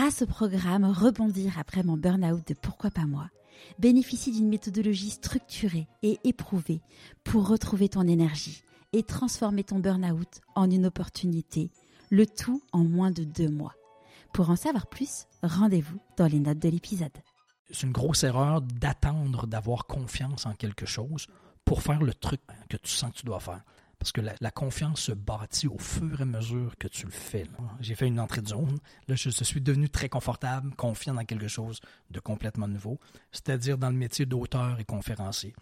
grâce au programme Rebondir après mon burn-out de Pourquoi pas moi, bénéficie d'une méthodologie structurée et éprouvée pour retrouver ton énergie et transformer ton burn-out en une opportunité, le tout en moins de deux mois. Pour en savoir plus, rendez-vous dans les notes de l'épisode. C'est une grosse erreur d'attendre d'avoir confiance en quelque chose pour faire le truc que tu sens que tu dois faire. Parce que la, confiance se bâtit au fur et à mesure que tu le fais. J'ai fait une entrée de zone. Là, je, suis devenu très confortable, confiant dans quelque chose de complètement nouveau, c'est-à-dire dans le métier d'auteur et conférencier.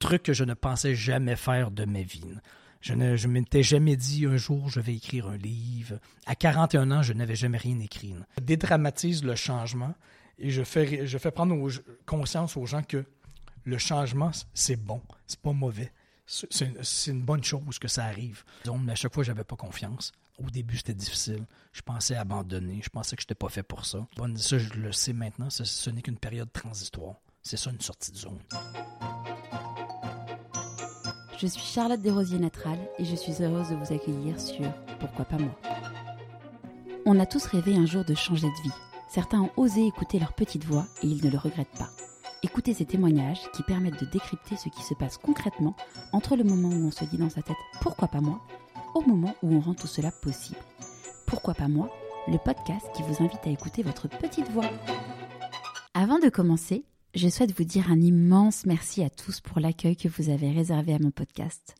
Truc que je ne pensais jamais faire de ma vie. Je ne je m'étais jamais dit un jour je vais écrire un livre. À 41 ans, je n'avais jamais rien écrit. Je dédramatise le changement et je fais, je fais prendre conscience aux gens que le changement, c'est bon, c'est pas mauvais c'est une bonne chose que ça arrive. Mais à chaque fois, j'avais pas confiance. Au début, c'était difficile. Je pensais abandonner. Je pensais que je n'étais pas fait pour ça. Ça, je le sais maintenant. Ce, n'est qu'une période transitoire. C'est ça, une sortie de zone. Je suis Charlotte Desrosiers Natral et je suis heureuse de vous accueillir sur Pourquoi pas moi. On a tous rêvé un jour de changer de vie. Certains ont osé écouter leur petite voix et ils ne le regrettent pas. Écoutez ces témoignages qui permettent de décrypter ce qui se passe concrètement entre le moment où on se dit dans sa tête pourquoi pas moi? au moment où on rend tout cela possible. Pourquoi pas moi? Le podcast qui vous invite à écouter votre petite voix. Avant de commencer, je souhaite vous dire un immense merci à tous pour l'accueil que vous avez réservé à mon podcast.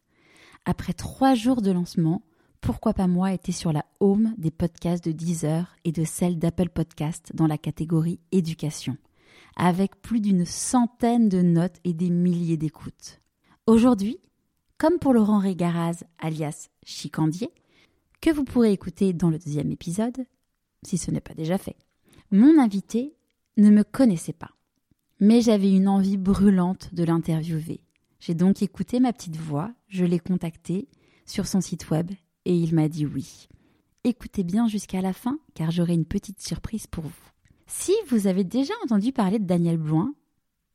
Après trois jours de lancement, Pourquoi pas moi était sur la home des podcasts de Deezer et de celle d'Apple Podcast dans la catégorie éducation avec plus d'une centaine de notes et des milliers d'écoutes. Aujourd'hui, comme pour Laurent Régaraz, alias Chicandier, que vous pourrez écouter dans le deuxième épisode, si ce n'est pas déjà fait, mon invité ne me connaissait pas, mais j'avais une envie brûlante de l'interviewer. J'ai donc écouté ma petite voix, je l'ai contacté sur son site web et il m'a dit oui. Écoutez bien jusqu'à la fin car j'aurai une petite surprise pour vous. Si vous avez déjà entendu parler de Daniel Bloin,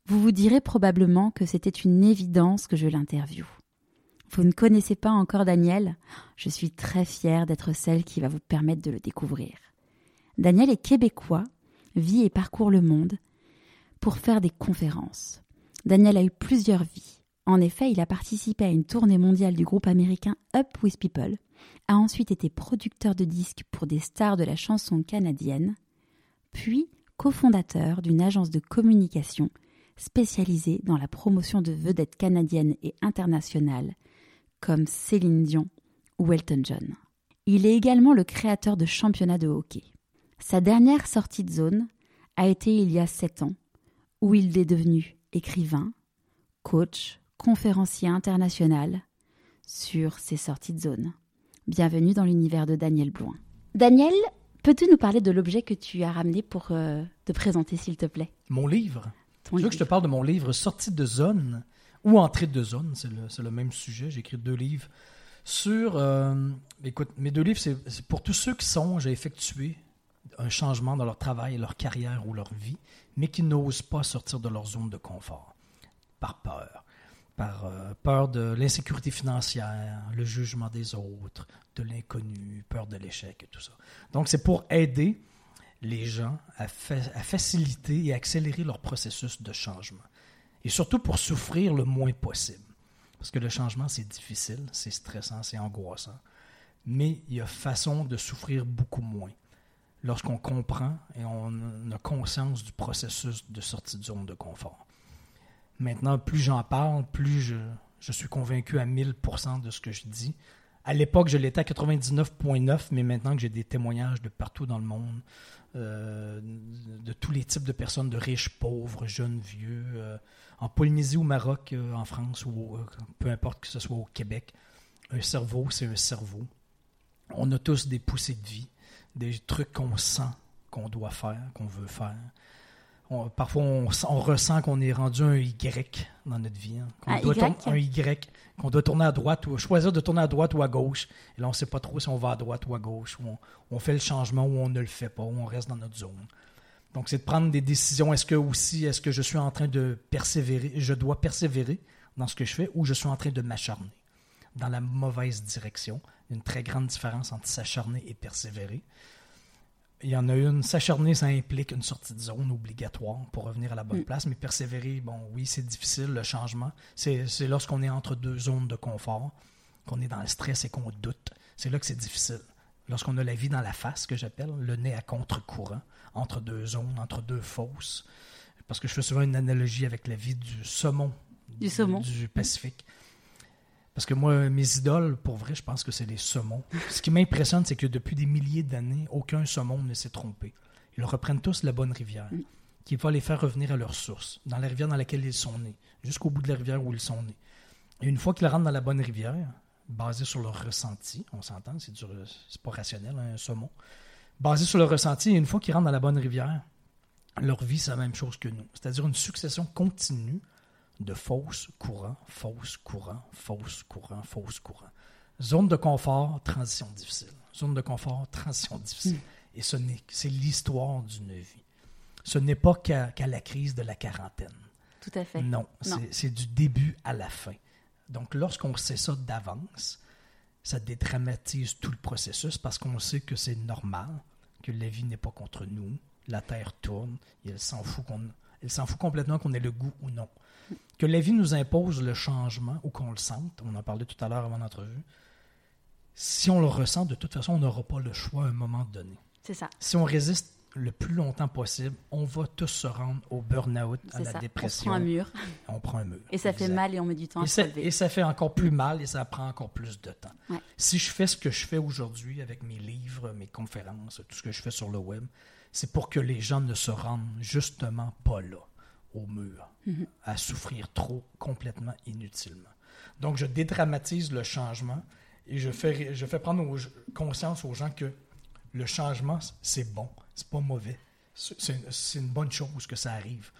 vous vous direz probablement que c'était une évidence que je l'interviewe. Vous ne connaissez pas encore Daniel Je suis très fière d'être celle qui va vous permettre de le découvrir. Daniel est québécois, vit et parcourt le monde pour faire des conférences. Daniel a eu plusieurs vies. En effet, il a participé à une tournée mondiale du groupe américain Up With People, a ensuite été producteur de disques pour des stars de la chanson canadienne, puis cofondateur d'une agence de communication spécialisée dans la promotion de vedettes canadiennes et internationales comme Céline Dion ou Elton John. Il est également le créateur de championnats de hockey. Sa dernière sortie de zone a été il y a sept ans, où il est devenu écrivain, coach, conférencier international sur ses sorties de zone. Bienvenue dans l'univers de Daniel Bloin. Daniel, Peux-tu nous parler de l'objet que tu as ramené pour euh, te présenter, s'il te plaît? Mon livre. Tu veux que je te parle de mon livre Sortie de zone ou Entrée de zone, c'est le, même sujet. J'ai écrit deux livres sur. Euh, écoute, mes deux livres, c'est pour tous ceux qui sont, j'ai effectué un changement dans leur travail, leur carrière ou leur vie, mais qui n'osent pas sortir de leur zone de confort par peur par euh, peur de l'insécurité financière, le jugement des autres, de l'inconnu, peur de l'échec et tout ça. Donc, c'est pour aider les gens à, à, faciliter et accélérer leur processus de changement. Et surtout pour souffrir le moins possible. Parce que le changement, c'est difficile, c'est stressant, c'est angoissant. Mais il y a façon de souffrir beaucoup moins lorsqu'on comprend et on a conscience du processus de sortie de zone de confort. Maintenant, plus j'en parle, plus je, suis convaincu à 1000% de ce que je dis. À l'époque, je l'étais à 99,9, mais maintenant que j'ai des témoignages de partout dans le monde, euh, de tous les types de personnes, de riches, pauvres, jeunes, vieux, euh, en Polynésie ou Maroc, euh, en France, ou peu importe que ce soit au Québec, un cerveau, c'est un cerveau. On a tous des poussées de vie, des trucs qu'on sent qu'on doit faire, qu'on veut faire parfois, on, ressent qu'on est rendu un Y dans notre vie. Hein. un, y? un Y, qu'on doit tourner à droite ou choisir de tourner à droite ou à gauche. Et là, on ne sait pas trop si on va à droite ou à gauche, ou on, fait le changement ou on ne le fait pas, ou on reste dans notre zone. Donc, c'est de prendre des décisions. Est-ce que aussi, est-ce que je suis en train de persévérer, je dois persévérer dans ce que je fais, ou je suis en train de m'acharner dans la mauvaise direction? Une très grande différence entre s'acharner et persévérer il y en a une, s'acharner, ça implique une sortie de zone obligatoire pour revenir à la bonne mm. place, mais persévérer, bon, oui, c'est difficile, le changement. C'est lorsqu'on est entre deux zones de confort, qu'on est dans le stress et qu'on doute. C'est là que c'est difficile. Lorsqu'on a la vie dans la face, que j'appelle, le nez à contre-courant, entre deux zones, entre deux fosses. Parce que je fais souvent une analogie avec la vie du saumon, du, saumon. du Pacifique. Parce que moi, mes idoles, pour vrai, je pense que c'est les saumons. Ce qui m'impressionne, c'est que depuis des milliers d'années, aucun saumon ne s'est trompé. Ils reprennent tous la bonne rivière, mm. qui va les faire revenir à leur source, dans la rivière dans laquelle ils sont nés, jusqu'au bout de la rivière où ils sont nés. Et une fois qu'ils rentrent dans la bonne rivière, basé sur leur ressenti, on s'entend, c'est, c'est pas rationnel, hein, un saumon, basé sur leur ressenti, et une fois qu'ils rentrent dans la bonne rivière, leur vie, c'est la même chose que nous. C'est-à-dire une succession continue de fausses courants, fausses courants, fausses courants, fausses courants. Zone de confort, transition difficile. Zone de confort, transition difficile. Hmm. Et ce n'est, c'est l'histoire d'une vie. Ce n'est pas qu'à, la crise de la quarantaine. Tout à fait. Non, C'est, du début à la fin. Donc, lorsqu'on sait ça d'avance, ça dédramatise tout le processus parce qu'on sait que c'est normal, que la vie n'est pas contre nous, la Terre tourne, et elle s'en fout, qu'on, elle s'en fout complètement qu'on ait le goût ou non que la vie nous impose le changement ou qu'on le sente, on en parlait tout à l'heure avant l'entrevue, si on le ressent, de toute façon, on n'aura pas le choix à un moment donné. C'est ça. Si on résiste le plus longtemps possible, on va tous se rendre au burn-out, à la dépression. On prend un mur. On prend un mur. Et ça fait mal et on met du temps à se Et ça fait encore plus mal et ça prend encore plus de temps. Si je fais ce que je fais aujourd'hui avec mes livres, mes conférences, tout ce que je fais sur le web, c'est pour que les gens ne se rendent justement pas là au mur, à souffrir trop complètement inutilement. Donc, je dédramatise le changement et je fais, je fais prendre conscience aux gens que le changement, c'est bon, c'est pas mauvais. C'est une bonne chose que ça arrive.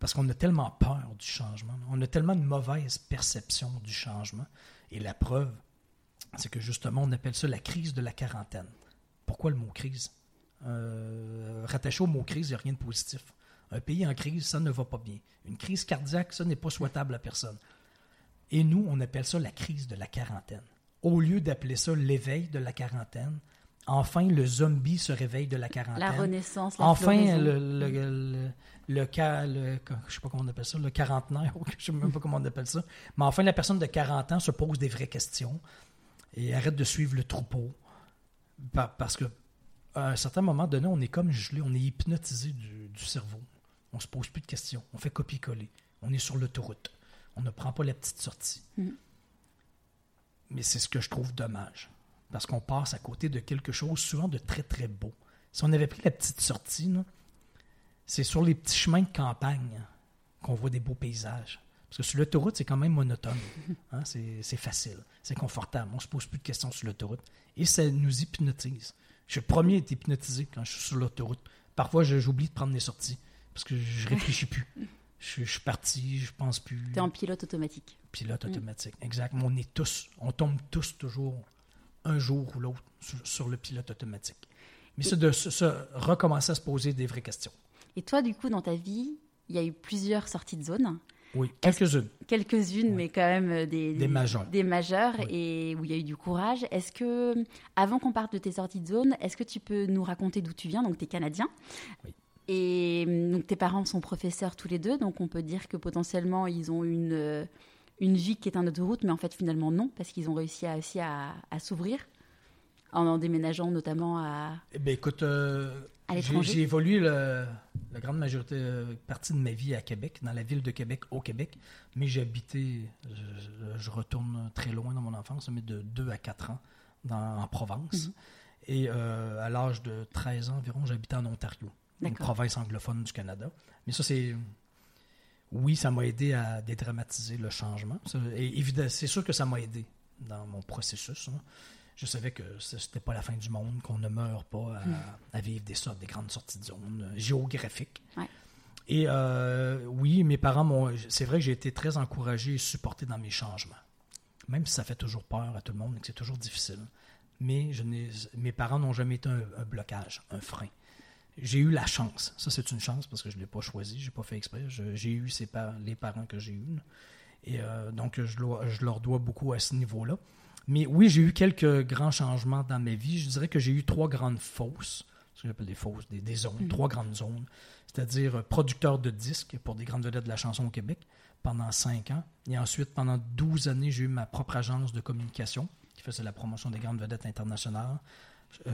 Parce qu'on a tellement peur du changement. On a tellement de mauvaise perception du changement. Et la preuve, c'est que justement, on appelle ça la crise de la quarantaine. Pourquoi le mot crise? Euh, rattaché au mot crise, il n'y a rien de positif. Un pays en crise, ça ne va pas bien. Une crise cardiaque, ça n'est pas souhaitable à personne. Et nous, on appelle ça la crise de la quarantaine. Au lieu d'appeler ça l'éveil de la quarantaine, enfin le zombie se réveille de la quarantaine. La renaissance, la Enfin, le, le, le, le, je sais pas comment on appelle ça, le quarantenaire, je ne sais même pas comment on appelle ça. Mais enfin, la personne de 40 ans se pose des vraies questions et arrête de suivre le troupeau. Parce que à un certain moment donné, on est comme gelé, on est hypnotisé du cerveau. On ne se pose plus de questions. On fait copier-coller. On est sur l'autoroute. On ne prend pas la petite sortie. Mm. Mais c'est ce que je trouve dommage. Parce qu'on passe à côté de quelque chose souvent de très, très beau. Si on avait pris la petite sortie, c'est sur les petits chemins de campagne qu'on voit des beaux paysages. Parce que sur l'autoroute, c'est quand même monotone. Hein, c'est facile, c'est confortable. On ne se pose plus de questions sur l'autoroute. Et ça nous hypnotise. Je suis le premier à être hypnotisé quand je suis sur l'autoroute. Parfois, j'oublie de prendre des sorties parce que je réfléchis plus. Je, suis parti, je pense plus. Tu es en pilote automatique. Pilote mm. automatique, exactement. On est tous, on tombe tous toujours un jour ou l'autre sur, le pilote automatique. Mais c'est de se, recommencer à se poser des vraies questions. Et toi, du coup, dans ta vie, il y a eu plusieurs sorties de zone. Oui, quelques-unes. Quelques-unes, mais quand même euh, des, des, majeurs. Des majeurs et où il y a eu du courage. Est-ce que, avant qu'on parte de tes sorties de zone, est-ce que tu peux nous raconter d'où tu viens? Donc, tu es canadien. Oui. Et hum, donc tes parents sont professeurs tous les deux, donc on peut dire que potentiellement ils ont une, euh, une vie qui est un autoroute, mais en fait finalement non, parce qu'ils ont réussi à, aussi à, s'ouvrir en, déménageant notamment à. Eh bien, écoute, euh, j'ai évolué la grande majorité euh, partie de ma vie à Québec, dans la ville de Québec, au Québec, mais j'ai habité, je, retourne très loin dans mon enfance, mais de 2 à 4 ans dans, en Provence. Mhm. Et à l'âge de 13 ans environ, j'habitais en Ontario une province anglophone du Canada. Mais ça, c'est. Oui, ça m'a aidé à dédramatiser le changement. Et c'est sûr que ça m'a aidé dans mon processus. Hein. Je savais que c'était pas la fin du monde, qu'on ne meurt pas à, hmm. vivre des sortes, des grandes sorties de zone euh, géographiques. Et euh, oui, mes parents m'ont. C'est vrai que j'ai été très encouragé et supporté dans mes changements. Même si ça fait toujours peur à tout le monde et que c'est toujours difficile. Mais je mes parents n'ont jamais été un blocage, un frein j'ai eu la chance. Ça, c'est une chance parce que je ne l'ai pas choisi, je n'ai pas fait exprès. J'ai eu les parents que j'ai eus. Et euh, donc, je, je, leur dois beaucoup à ce niveau-là. Mais oui, j'ai eu quelques grands changements dans ma vie. Je dirais que j'ai eu trois grandes fausses. ce que j'appelle des fausses, des, zones, mm. trois grandes zones, c'est-à-dire euh, producteur de disques pour des grandes vedettes de la chanson au Québec pendant cinq ans. Et ensuite, pendant 12 années, j'ai eu ma propre agence de communication qui faisait la promotion des grandes vedettes internationales,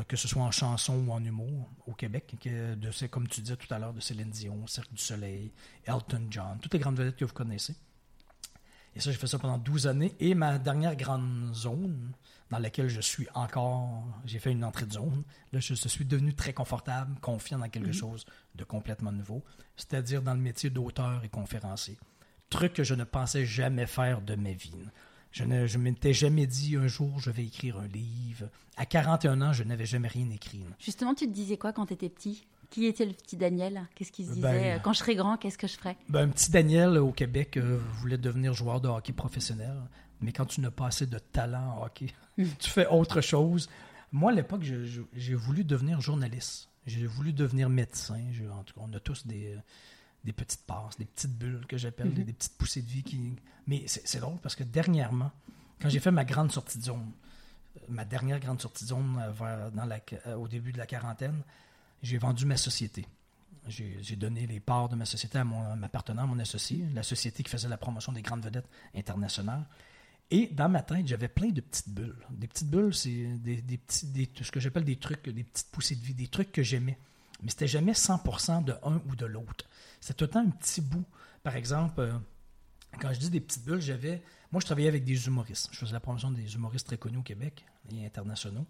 que ce soit en chanson ou en humour au Québec, que de, comme tu disais tout à l'heure, de Céline Dion, Cirque du Soleil, Elton John, toutes les grandes vedettes que vous connaissez. Et ça, j'ai fait ça pendant 12 années. Et ma dernière grande zone, dans laquelle je suis encore, j'ai fait une entrée de zone. Là, je, suis devenu très confortable, confiant dans quelque mhm. chose de complètement nouveau, c'est-à-dire dans le métier d'auteur et conférencier. Truc que je ne pensais jamais faire de ma vie. Je ne je m'étais jamais dit un jour je vais écrire un livre. À 41 ans, je n'avais jamais rien écrit. Justement, tu te disais quoi quand tu étais petit? Qui était le petit Daniel? Qu'est-ce qu'il se disait? ben, Quand je serai grand, qu'est-ce que je ferai ben, Un petit Daniel au Québec euh, voulait devenir joueur de hockey professionnel. Mais quand tu n'as pas assez de talent en hockey, hmm. tu fais autre chose. Moi, à l'époque, j'ai voulu devenir journaliste. J'ai voulu devenir médecin. en tout cas, on a tous des, des petites passes, des petites bulles que j'appelle, des, hmm. petites poussées de vie. Qui... Mais c'est drôle parce que dernièrement, quand j'ai fait ma grande sortie de zone, ma dernière grande sortie de zone euh, dans la, euh, au début de la quarantaine, j'ai vendu ma société. J'ai donné les parts de ma société à, mon, ma partenaire, mon associé, la société qui faisait la promotion des grandes vedettes internationales. Et dans ma tête, j'avais plein de petites bulles. Des petites bulles, c'est des, petits, ce que j'appelle des trucs, des petites poussées de vie, des trucs que j'aimais. Mais c'était jamais 100% de un ou de l'autre. C'était tout le temps un petit bout. Par exemple, euh, quand je dis des petites bulles, j'avais. Moi, je travaillais avec des humoristes. Je faisais la promotion des humoristes très connus au Québec et internationaux.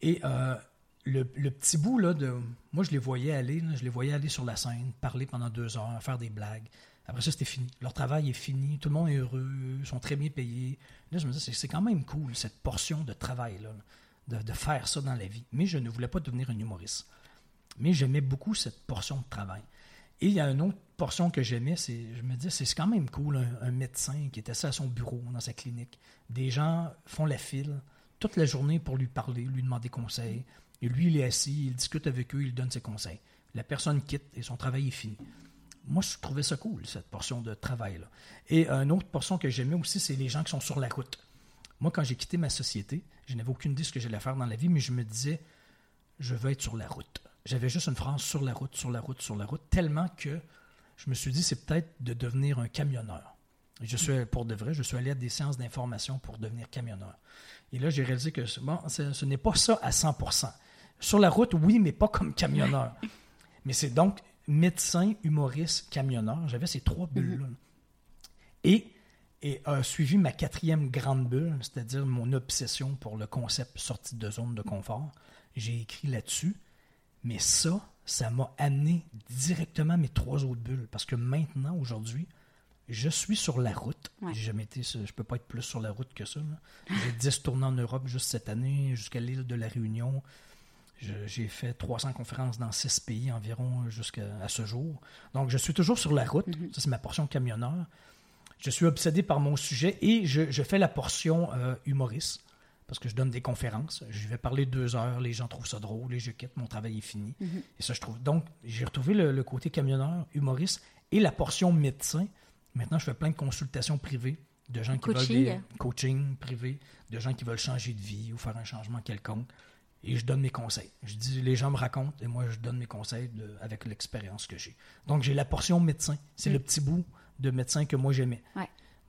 Et euh, le, petit bout, là, de. Moi, je les voyais aller, je les voyais aller sur la scène, parler pendant deux heures, faire des blagues. Après ça, c'était fini. Leur travail est fini, tout le monde est heureux, ils sont très bien payés. Là, je me disais, c'est quand même cool, cette portion de travail-là, de, faire ça dans la vie. Mais je ne voulais pas devenir un humoriste. Mais j'aimais beaucoup cette portion de travail. Et il y a une autre portion que j'aimais, c'est, je me disais, c'est quand même cool, un, médecin qui est assis à son bureau, dans sa clinique. Des gens font la file toute la journée pour lui parler, lui demander conseil. Et lui, il est assis, il discute avec eux, il donne ses conseils. La personne quitte et son travail est fini moi, je trouvais ça cool, cette portion de travail-là. Et une autre portion que j'aimais aussi, c'est les gens qui sont sur la route. Moi, quand j'ai quitté ma société, je n'avais aucune idée de ce que j'allais faire dans la vie, mais je me disais, je veux être sur la route. J'avais juste une phrase sur la route, sur la route, sur la route, tellement que je me suis dit, c'est peut-être de devenir un camionneur. Je suis, pour de vrai, je suis allé à des séances d'information pour devenir camionneur. Et là, j'ai réalisé que bon, ce n'est pas ça à 100% Sur la route, oui, mais pas comme camionneur. Mais c'est donc médecin, humoriste, camionneur. J'avais ces trois mhm. bulles-là. Et, et a suivi ma quatrième grande bulle, c'est-à-dire mon obsession pour le concept sortie de zone de confort. J'ai écrit là-dessus. Mais ça, ça m'a amené directement mes trois autres bulles. Parce que maintenant, aujourd'hui, je suis sur la route. J'ai jamais été, je peux pas être plus sur la route que ça. J'ai 10 tournées en Europe juste cette année, jusqu'à l'île de la Réunion. J'ai fait 300 conférences dans 6 pays environ jusqu'à ce jour. Donc, je suis toujours sur la route. Mm-hmm. Ça, c'est ma portion camionneur. Je suis obsédé par mon sujet et je, fais la portion euh, humoriste parce que je donne des conférences. Je vais parler deux heures, les gens trouvent ça drôle et je quitte, mon travail est fini. Mm-hmm. Et ça, je trouve. Donc, j'ai retrouvé le, côté camionneur, humoriste et la portion médecin. Maintenant, je fais plein de consultations privées de gens qui veulent des coaching privé, de gens qui veulent changer de vie ou faire un changement quelconque et je donne mes conseils. Je dis, les gens me racontent et moi, je donne mes conseils avec l'expérience que j'ai. Donc, j'ai la portion médecin. C'est mm. le petit bout de médecin que moi, j'aimais.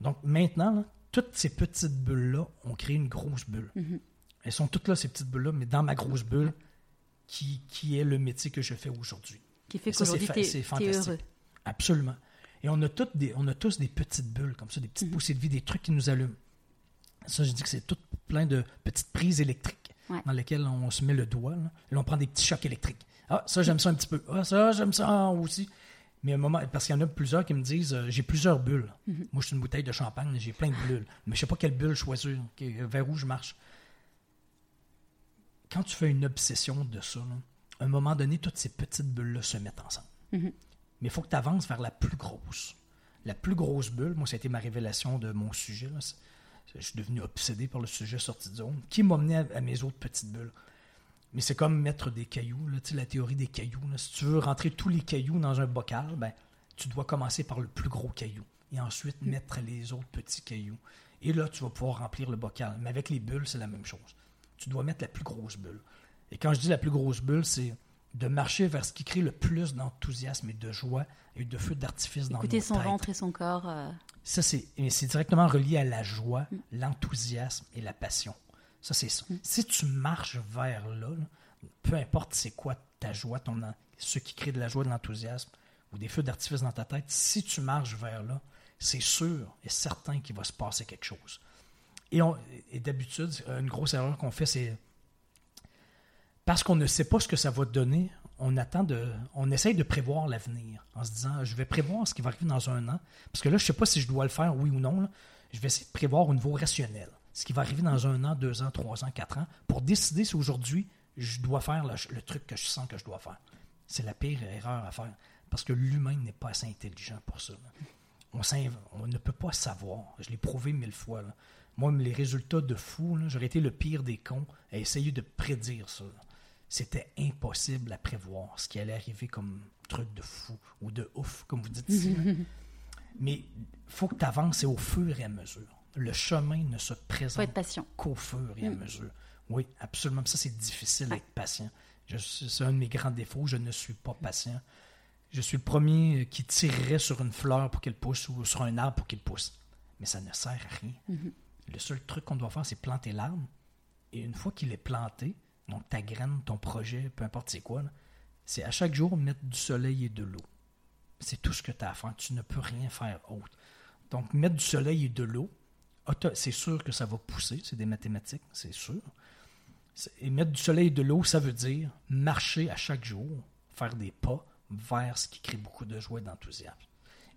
Donc, maintenant, toutes ces petites bulles-là ont créé une grosse bulle. Mm-hmm. Elles sont toutes là, ces petites bulles-là, mais dans ma grosse bulle, qui, qui est le métier que je fais aujourd'hui. Qui fait qu'aujourd'hui, c'est fantastique. Heureux. Absolument. Et on a, toutes des, on a tous des petites bulles comme ça, des petites mm-hmm. poussées de vie, des trucs qui nous allument. Ça, je dis que c'est tout plein de petites prises électriques dans lesquels on se met le doigt. Là, et on prend des petits chocs électriques. Ah, ça, j'aime ça un petit peu. Ah, ça, j'aime ça aussi. Mais un moment, parce qu'il y en a plusieurs qui me disent euh, j'ai plusieurs bulles. Mhm. Moi, je suis une bouteille de champagne, j'ai plein de bulles. Mais je sais pas quelle bulle choisir, vers où je marche. Quand tu fais une obsession de ça, à un moment donné, toutes ces petites bulles-là se mettent ensemble. Mhm. Mais il faut que tu avances vers la plus grosse. La plus grosse bulle, moi, ça a été ma révélation de mon sujet. Là je suis devenu obsédé par le sujet sorti de zone, qui m'a mené à, mes autres petites bulles? Mais c'est comme mettre des cailloux, là, la théorie des cailloux. Si tu veux rentrer tous les cailloux dans un bocal, ben, tu dois commencer par le plus gros caillou et ensuite mm. mettre les autres petits cailloux. Et là, tu vas pouvoir remplir le bocal. Mais avec les bulles, c'est la même chose. Tu dois mettre la plus grosse bulle. Et quand je dis la plus grosse bulle, c'est de marcher vers ce qui crée le plus d'enthousiasme et de joie et de feu d'artifice dans Écouter nos son ventre et son corps. euh, Ça, c'est directement relié à la joie, l'enthousiasme et la passion. Ça, c'est ça. Si tu marches vers là, peu importe c'est quoi ta joie, ton, ce qui crée de la joie, de l'enthousiasme ou des feux d'artifice dans ta tête, si tu marches vers là, c'est sûr et certain qu'il va se passer quelque chose. Et, d'habitude, une grosse erreur qu'on fait, c'est parce qu'on ne sait pas ce que ça va donner, on attend de, on essaye de prévoir l'avenir en se disant, je vais prévoir ce qui va arriver dans un an, parce que là, je sais pas si je dois le faire, oui ou non. Je vais essayer de prévoir au niveau rationnel, ce qui va arriver dans un an, deux ans, trois ans, quatre ans, pour décider si aujourd'hui je dois faire le, le truc que je sens que je dois faire. C'est la pire erreur à faire, parce que l'humain n'est pas assez intelligent pour ça. On, ne peut pas savoir. Je l'ai prouvé mille fois. là. Moi, les résultats de fou, j'aurais été le pire des cons à essayer de prédire ça. C'était impossible à prévoir ce qui allait arriver comme truc de fou ou de ouf, comme vous dites ici. là. Mais faut que tu avances et au fur et à mesure. Le chemin ne se présente qu'au fur et à Mm. mesure. Oui, absolument. Ça, c'est difficile d'être patient. C'est un de mes grands défauts. Je ne suis pas patient. Je suis le premier qui tirerait sur une fleur pour qu'elle pousse ou sur un arbre pour qu'il pousse. Mais ça ne sert à rien. Mhm. Le seul truc qu'on doit faire, c'est planter l'arbre. Et une fois qu'il est planté, donc ta graine, ton projet, peu importe c'est quoi, c'est à chaque jour mettre du soleil et de l'eau. C'est tout ce que tu as à faire. Tu ne peux rien faire autre. Donc, mettre du soleil et de l'eau, c'est sûr que ça va pousser. C'est des mathématiques, c'est sûr. Et mettre du soleil et de l'eau, ça veut dire marcher à chaque jour, faire des pas vers ce qui crée beaucoup de joie et d'enthousiasme.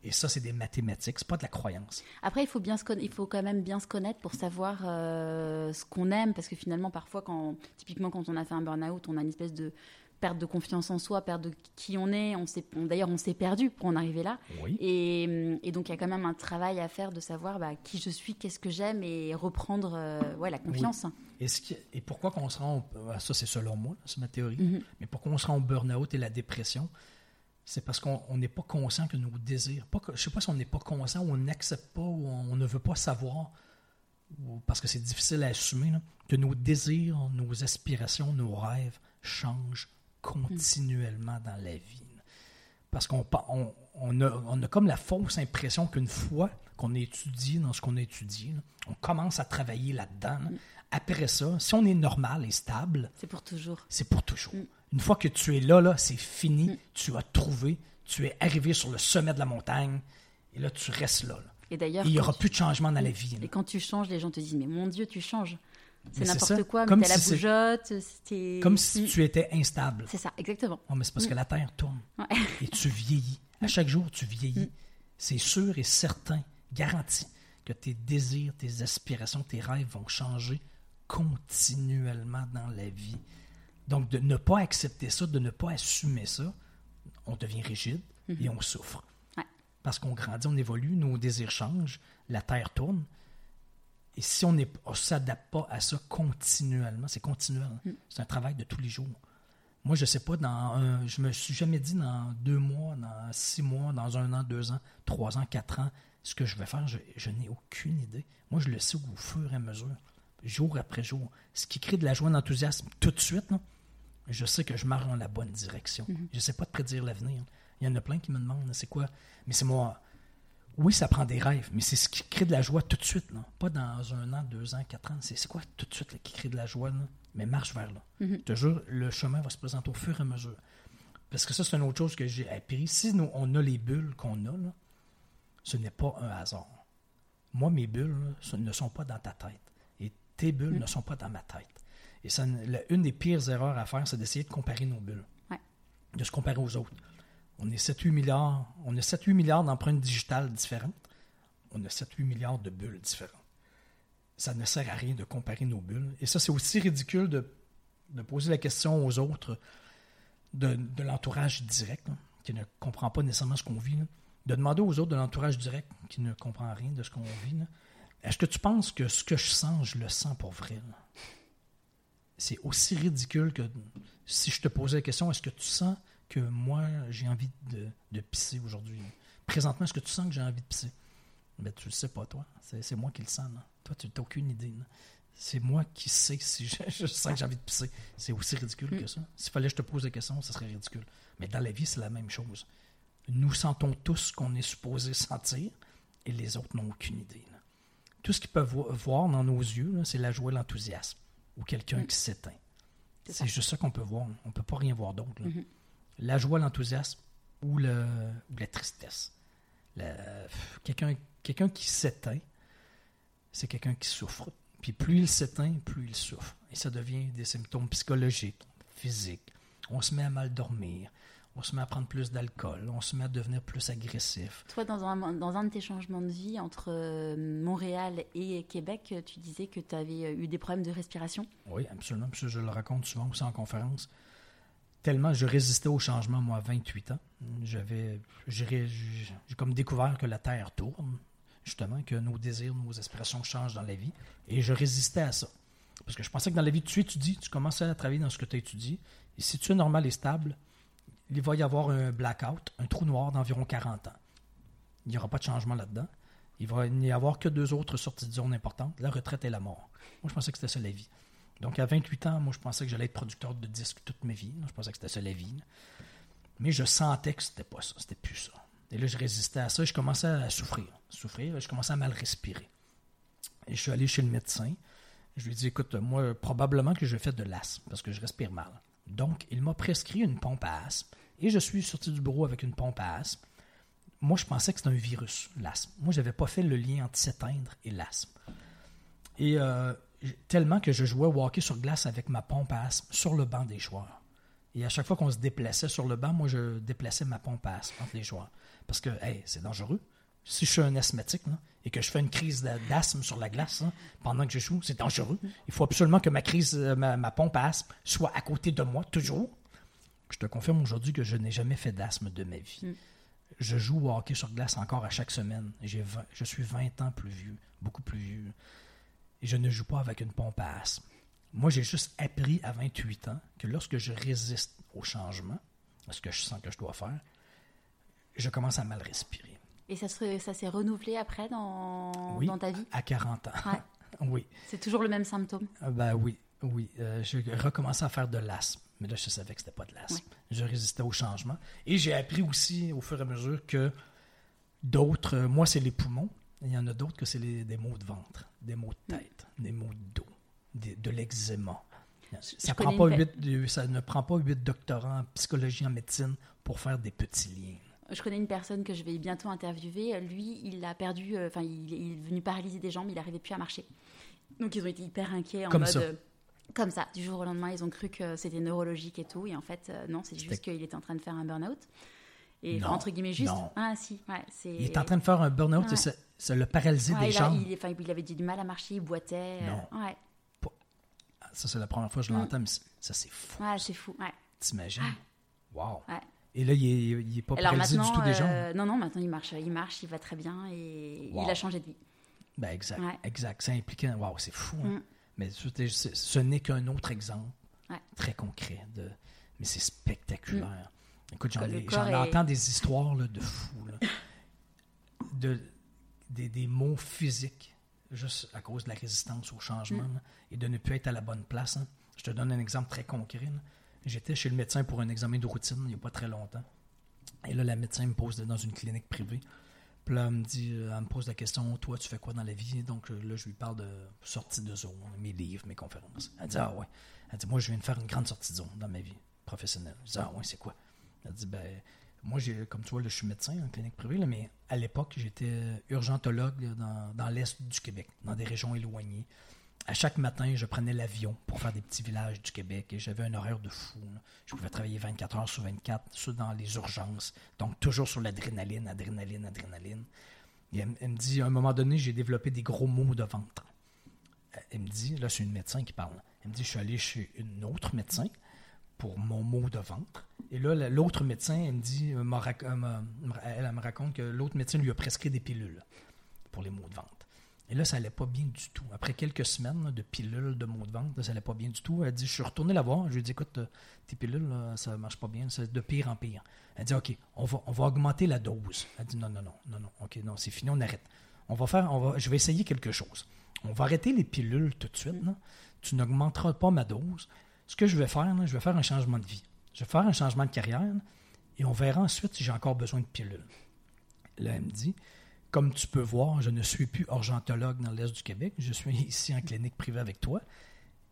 Et ça, c'est des mathématiques, c'est pas de la croyance. Après, il faut, bien se il faut quand même bien se connaître pour savoir euh, ce qu'on aime, parce que finalement, parfois, typiquement, quand on a fait un burn-out, on a une espèce de perte de confiance en soi, perte de qui on est. On s'est, on- d'ailleurs, on s'est perdu pour en arriver là. Oui. Et, et donc, il y a quand même un travail à faire de savoir bah, qui je suis, qu'est-ce que j'aime, et reprendre euh, ouais, la confiance. Et, ce qui- et pourquoi qu'on se rend, ah, ça c'est selon moi, c'est ma théorie, Mhm. mais pourquoi on se rend au burn-out et la dépression, c'est parce qu'on on n'est pas conscient que nos désirs, pas que, je sais pas si on n'est pas conscient ou on n'accepte pas ou on, on ne veut pas savoir, ou parce que c'est difficile à assumer, là, que nos désirs, nos aspirations, nos rêves changent continuellement dans la vie. Parce qu'on pa- on, on a, on a comme la fausse impression qu'une fois qu'on a étudié dans ce qu'on là, on commence à travailler là-dedans. là. Après ça, si on est normal et stable, C'est pour toujours. c'est pour toujours. Mm. Une fois que tu es là, là c'est fini. Tu as trouvé, tu es arrivé sur le sommet de la montagne, et là, tu restes là. là. Et d'ailleurs, il n'y aura plus de changement dans la vie. là. Et quand tu changes, les gens te disent Mais mon Dieu, tu changes. C'est n'importe quoi, Comme mais la si c'est- bougeotte. c'est- Comme si Mm. tu étais instable. C'est ça, exactement. Non, mais c'est parce que la Terre tourne. Ouais. Et tu vieillis. À chaque jour, tu vieillis. C'est sûr et certain, garanti, que tes désirs, tes aspirations, tes rêves vont changer continuellement dans la vie. Donc, de ne pas accepter ça, de ne pas assumer ça, on devient rigide et on souffre. Ouais. Parce qu'on grandit, on évolue, nos désirs changent, la Terre tourne. Et si on ne s'adapte pas à ça continuellement, c'est continuel. hein. C'est un travail de tous les jours. Moi, je sais pas, dans un, je me suis jamais dit dans deux mois, dans six mois, dans un an, deux ans, trois ans, quatre ans, ce que je vais faire. Je, je n'ai aucune idée. Moi, je le sais au fur et à mesure, jour après jour. Ce qui crée de la joie et de l'enthousiasme tout de suite, là, je sais que je marche dans la bonne direction. Je sais pas de prédire l'avenir. Il y en a plein qui me demandent, c'est quoi? Mais c'est moi. Oui, ça prend des rêves, mais c'est ce qui crée de la joie tout de suite, là. Pas dans un an, deux ans, quatre ans. C'est quoi tout de suite là, qui crée de la joie, là? Mais marche vers là. Je te jure, le chemin va se présenter au fur et à mesure. Parce que ça, c'est une autre chose que j'ai appris. Si nous, on a les bulles qu'on a, là, ce n'est pas un hasard. Moi, mes bulles là, ne sont pas dans ta tête. Et tes bulles ne sont pas dans ma tête. Et ça, la- une des pires erreurs à faire, c'est d'essayer de comparer nos bulles. Ouais. De se comparer aux autres. On est 7-8 milliards, a 7-8 milliards d'empreintes digitales différentes. On a 7-8 milliards de bulles différentes. Ça ne sert à rien de comparer nos bulles. Et ça, c'est aussi ridicule de, poser la question aux autres de, l'entourage direct, là, qui ne comprend pas nécessairement ce qu'on vit. De demander aux autres de l'entourage direct qui ne comprend rien de ce qu'on vit. Est-ce que tu penses que ce que je sens, je le sens pour vrai? C'est aussi ridicule que si je te posais la question, est-ce que tu sens que moi, j'ai envie de, de pisser aujourd'hui? Présentement, est-ce que tu sens que j'ai envie de pisser? Ben, tu le sais pas, toi. C'est moi qui le sens. là. Toi, tu n'as aucune idée. c'est moi qui sais si je, sens que j'ai envie de pisser. C'est aussi ridicule que ça. S'il fallait que je te pose des questions, ce serait ridicule. Mais dans la vie, c'est la même chose. Nous sentons tous ce qu'on est supposé sentir et les autres n'ont aucune idée. Tout ce qu'ils peuvent voir dans nos yeux, c'est la joie et l'enthousiasme ou quelqu'un mm. qui s'éteint. C'est juste ça qu'on peut voir. On ne peut pas rien voir d'autre. La joie, l'enthousiasme ou, le, ou la tristesse. Quelqu'un quelqu'un qui s'éteint, c'est quelqu'un qui souffre. Puis plus il s'éteint, plus il souffre. Et ça devient des symptômes psychologiques, physiques. On se met à mal dormir, on se met à prendre plus d'alcool, on se met à devenir plus agressif. Toi, dans un, dans un de tes changements de vie entre euh, Montréal et Québec, tu disais que tu avais euh, eu des problèmes de respiration? Oui, absolument. Je le raconte souvent aussi en conférence. Tellement je résistais au changement, moi, à 28 ans. J'avais, j'ai comme découvert que la Terre tourne justement, que nos désirs, nos aspirations changent dans la vie. Et je résistais à ça. Parce que je pensais que dans la vie, tu étudies, tu commences à travailler dans ce que tu étudies. Et si tu es normal et stable, il va y avoir un blackout, un trou noir d'environ 40 ans. Il n'y aura pas de changement là-dedans. Il va n'y avoir que deux autres sorties de zone importantes, la retraite et la mort. Moi, je pensais que c'était ça la vie. Donc, à 28 ans, moi, je pensais que j'allais être producteur de disques toute ma vie. Je pensais que c'était ça la vie. Mais je sentais que c'était pas ça, c'était plus ça. Et là, je résistais à ça. Je commençais à souffrir. Souffrir. Je commençais à mal respirer. Et je suis allé chez le médecin. Je lui ai dit, écoute, moi, probablement que je fais de l'asthme parce que je respire mal. Donc, il m'a prescrit une pompe à asthme. Et je suis sorti du bureau avec une pompe à asthme. Moi, je pensais que c'était un virus, l'asthme. Moi, je n'avais pas fait le lien entre s'éteindre et l'asthme. Et euh, tellement que je jouais au hockey sur glace avec ma pompe à asthme sur le banc des joueurs. Et à chaque fois qu'on se déplaçait sur le banc, moi, je déplaçais ma pompe à asthme entre les joueurs. Parce que, hey, c'est dangereux. Si je suis un asthmatique et que je fais une crise d'asthme sur la glace pendant que je joue, c'est dangereux. Il faut absolument que ma crise, euh, ma, pompe à asthme soit à côté de moi, toujours. Je te confirme aujourd'hui que je n'ai jamais fait d'asthme de ma vie. Mm. Je joue au hockey sur glace encore à chaque semaine. je suis 20 ans plus vieux, beaucoup plus vieux. Et je ne joue pas avec une pompe à asthme. Moi, j'ai juste appris à 28 ans que lorsque je résiste au changement, ce que je sens que je dois faire, je commence à mal respirer. Et ça, ça s'est renouvelé après dans, dans ta vie? À 40 ans. oui. C'est toujours le même symptôme? Euh, Ben oui, oui. Euh, j'ai recommencé à faire de l'asthme. Mais là, je savais que c'était pas de l'asthme. Je résistais au changement. Et j'ai appris aussi, au fur et à mesure, que d'autres, euh, moi, c'est les poumons. Il y en a d'autres que c'est des maux de ventre, des maux de tête, des maux de dos, de l'eczéma. Ça, prend pas ça ne prend pas huit doctorants en psychologie, en médecine pour faire des petits liens. Je connais une personne que je vais bientôt interviewer. Lui, il a perdu, euh, enfin, il, est venu paralyser des jambes, il n'arrivait plus à marcher. Donc, ils ont été hyper inquiets en comme mode. Ça. Euh, comme ça, du jour au lendemain, ils ont cru que c'était neurologique et tout. Et en fait, euh, non, c'est juste qu'il était en train de faire un burn-out. Et entre guillemets, juste. Ah, si, ouais, Il est en train de faire un burn-out et ça, l'a paralysé des jambes. il, il, avait du mal à marcher, il boitait. Non. ouais. Ça, c'est la première fois que je mm. l'entends, mais ça, c'est fou. Ouais, c'est fou. Ouais. T'imagines? Wow. Ouais. Et là, il n'est est pas paralysé du tout des jambes? Euh, non, non, maintenant il marche, il marche, il va très bien et il a changé de vie. Ben, exact, exact. C'est impliquant. Waouh, c'est fou. Hein. Mm. Mais ce n'est qu'un autre exemple très concret. De, mais c'est spectaculaire. Mm. Écoute, j'en entends des histoires de fous. de, des, des, mots physiques, juste à cause de la résistance au changement mm. et de ne plus être à la bonne place. Hein. Je te donne un exemple très concret. J'étais chez le médecin pour un examen de routine il n'y a pas très longtemps. Et là, la médecin me pose dans une clinique privée. Puis là, elle me, dit, euh, elle me pose la question Toi, tu fais quoi dans la vie Donc euh, là, je lui parle de sortie de zone, mes livres, mes conférences. Elle dit Ah ouais. Elle dit Moi, je viens de faire une grande sortie de zone dans ma vie professionnelle. Je dis Ah ouais, c'est quoi Elle dit Ben, moi, comme tu vois, je suis médecin en clinique privée, mais à l'époque, j'étais urgentologue dans, dans l'est du Québec, dans des régions éloignées à chaque matin, je prenais l'avion pour faire des petits villages du Québec et j'avais un horaire de fou. Je pouvais travailler 24 heures sur 24, soit dans les urgences, donc toujours sur l'adrénaline, adrénaline, adrénaline. Et elle, me dit, à un moment donné, j'ai développé des gros maux de ventre. Elle me dit, là, c'est une médecin qui parle. Elle me dit, je suis allé chez une autre médecin pour mon mot de ventre. Et là, l'autre médecin, elle me dit, elle me raconte que l'autre médecin lui a prescrit des pilules pour les maux de ventre. Et là, ça n'allait pas bien du tout. Après quelques semaines de pilules de maux de ventre, ça n'allait pas bien du tout. Elle dit, je suis retourné la voir. Je lui ai dit, écoute, euh, tes pilules, ça ne marche pas bien. C'est de pire en pire. Elle dit, OK, on va, on va augmenter la dose. Elle dit, non, non, non, non, non. OK, non, c'est fini, on arrête. on va faire, on va, je vais essayer quelque chose. On va arrêter les pilules tout de suite. Tu n'augmenteras pas ma dose. Ce que je vais faire, je vais faire un changement de vie. Je vais faire un changement de carrière et on verra ensuite si j'ai encore besoin de pilules. Là, elle me dit, comme tu peux voir, je ne suis plus urgentologue dans l'Est du Québec. Je suis ici en clinique privée avec toi.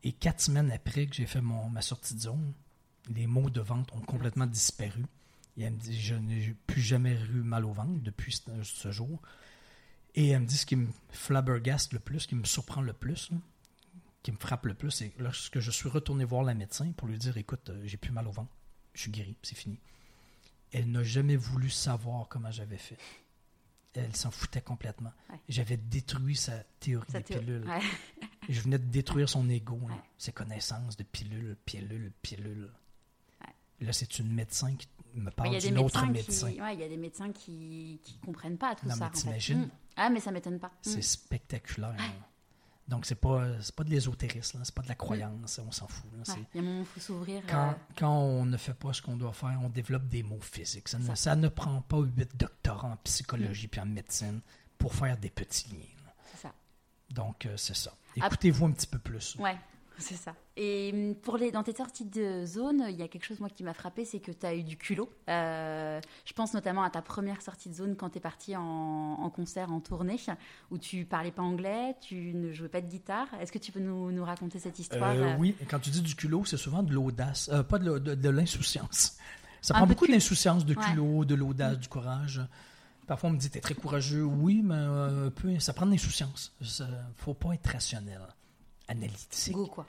Et quatre semaines après que j'ai fait ma sortie de zone, les maux de ventre ont complètement disparu. Et elle me dit, je n'ai plus jamais eu mal au ventre depuis ce, jour. Et elle me dit ce qui me flabbergaste le plus, ce qui me surprend le plus, qui me frappe le plus, c'est lorsque je suis retourné voir la médecin pour lui dire écoute, euh, j'ai plus mal au ventre, je suis guéri, c'est fini. Elle n'a jamais voulu savoir comment j'avais fait. Elle s'en foutait complètement. Ouais. J'avais détruit sa théorie Ça des pilules. ouais. Je venais de détruire son ego, Ouais. ses connaissances de pilules, pilules, pilules. Là, c'est une médecin qui me parle d'une autre médecin. ouais, il y a des médecins qui, qui comprennent pas tout Non, ça. mais en fait. t'imagines? Mm. Ah, mais ça m'étonne pas. C'est Mm. spectaculaire. Donc, c'est pas, c'est pas de l'ésotérisme, c'est pas de la croyance, on s'en fout. là, c'est- Ouais, Il y a un moment où il faut s'ouvrir. Quand, euh, quand on ne fait pas ce qu'on doit faire, on développe des mots physiques. Ça ne, Ça. ça ne prend pas huit doctorats en psychologie puis en médecine pour faire des petits liens. c'est ça. Donc, euh, c'est ça. Écoutez-vous un petit peu plus. Ouais, c'est ça. Et hum, pour les, dans tes sorties de zone, il y a quelque chose moi qui m'a frappé, c'est que tu as eu du culot. Euh, je pense notamment à ta première sortie de zone quand tu es parti en, en concert, en tournée, où tu parlais pas anglais, tu ne jouais pas de guitare. Est-ce que tu peux nous, nous raconter cette histoire Euh, euh, oui, quand tu dis du culot, c'est souvent de l'audace, euh, pas de, de- de l'insouciance. Ça Un prend de beaucoup d'insouciance, de Ouais. culot, de l'audace, du courage. Parfois, on me dit, t'es très courageux. Oui, mais peu, ça prend de l'insouciance. Il faut pas être rationnel, analytique. Go, quoi.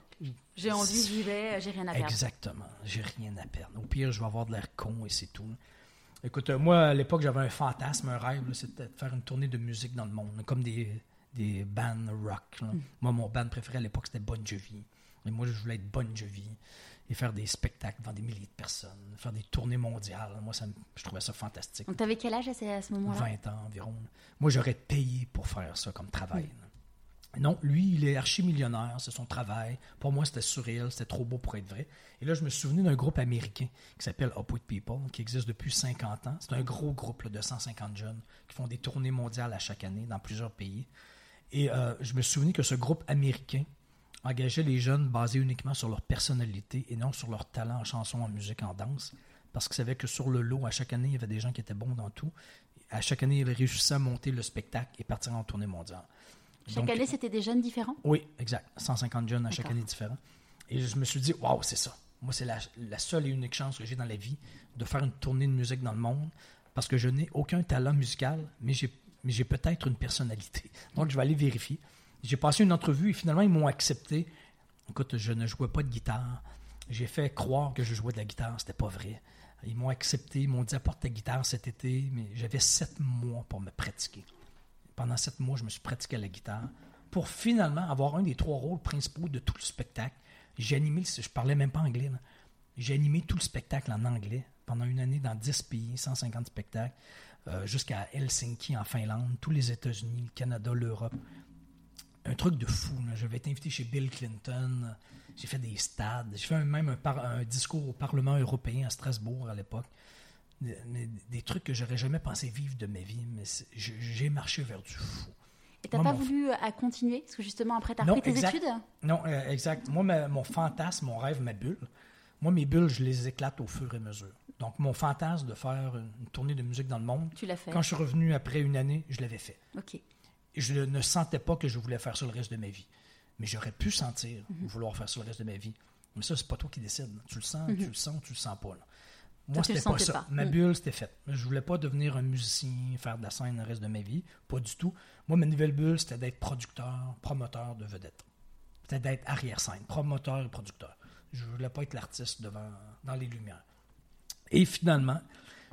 J'ai envie, j'y vais, j'ai rien à perdre. Exactement. J'ai rien à perdre. Au pire, je vais avoir de l'air con et c'est tout. Écoute, euh, moi, à l'époque, j'avais un fantasme, un rêve, c'était de faire une tournée de musique dans le monde, comme des, des bands rock. là. Moi, mon band préféré à l'époque, c'était Bon Jovi. Et moi, je voulais être Bon Jovi et faire des spectacles devant des milliers de personnes, faire des tournées mondiales. Moi, ça je trouvais ça fantastique. Donc, t'avais quel âge à ce, moment-là? 20 ans environ. Moi, j'aurais payé pour faire ça comme travail. là. Non, lui, il est archi-millionnaire, c'est son travail. Pour moi, c'était surréel, c'était trop beau pour être vrai. Et là, je me souvenu d'un groupe américain qui s'appelle Upward People, qui existe depuis 50 ans. C'est un gros groupe de 150 jeunes qui font des tournées mondiales à chaque année dans plusieurs pays. Et euh, je me souvenu que ce groupe américain engageait les jeunes basés uniquement sur leur personnalité et non sur leur talent en chanson, en musique, en danse. Parce qu'ils savaient que sur le lot, à chaque année, il y avait des gens qui étaient bons dans tout. À chaque année, ils réussissaient à monter le spectacle et partir en tournée mondiale. Chaque Donc, année, c'était des jeunes différents? Oui, exact. 150 jeunes à chaque année différent. Et je me suis dit, waouh, c'est ça. Moi, c'est la, la seule et unique chance que j'ai dans la vie de faire une tournée de musique dans le monde parce que je n'ai aucun talent musical, mais j'ai, mais j'ai peut-être une personnalité. Donc, je vais aller vérifier. J'ai passé une entrevue et finalement, ils m'ont accepté. Écoute, je ne jouais pas de guitare. J'ai fait croire que je jouais de la guitare. C'était pas vrai. Ils m'ont accepté. Ils m'ont dit, apporte ta guitare cet été. Mais j'avais sept mois pour me pratiquer pendant sept mois, je me suis pratiqué à la guitare pour finalement avoir un des trois rôles principaux de tout le spectacle. J'ai animé, je parlais même pas anglais, j'ai animé tout le spectacle en anglais pendant une année dans 10 pays, 150 spectacles, euh, jusqu'à Helsinki en Finlande, tous les États-Unis, le Canada, l'Europe. Un truc de fou. J'avais été invité chez Bill Clinton, j'ai fait des stades, j'ai fait même un discours au Parlement européen à Strasbourg à l'époque des, trucs que j'aurais jamais pensé vivre de ma vie, mais j'ai marché vers du fou. Et t'as pas mon- voulu euh, à continuer? Parce que justement, après, t'as repris tes exact. études? Non, euh, exact. Moi, ma- mon fantasme, mon rêve, ma bulle, moi, mes bulles, je les éclate au fur et à mesure. Donc, mon fantasme de faire une, tournée de musique dans le monde, Tu l'as fait. quand je suis revenu après une année, je l'avais fait. Ok. Je ne sentais pas que je voulais faire ça le reste de ma vie. Mais j'aurais pu sentir vouloir faire ça le reste de ma vie. Mais ça, c'est pas toi qui décides. Tu le sens, tu le sens, tu le sens pas. là. Moi, le c'était pas ça. pas. Ma Mm. bulle, c'était fait. Je voulais pas devenir un musicien, faire de la scène le reste de ma vie. Pas du tout. Moi, ma nouvelle bulle, c'était d'être producteur, promoteur de vedettes. C'était d'être arrière-scène, promoteur et producteur. Je voulais pas être l'artiste devant, dans les lumières. Et finalement,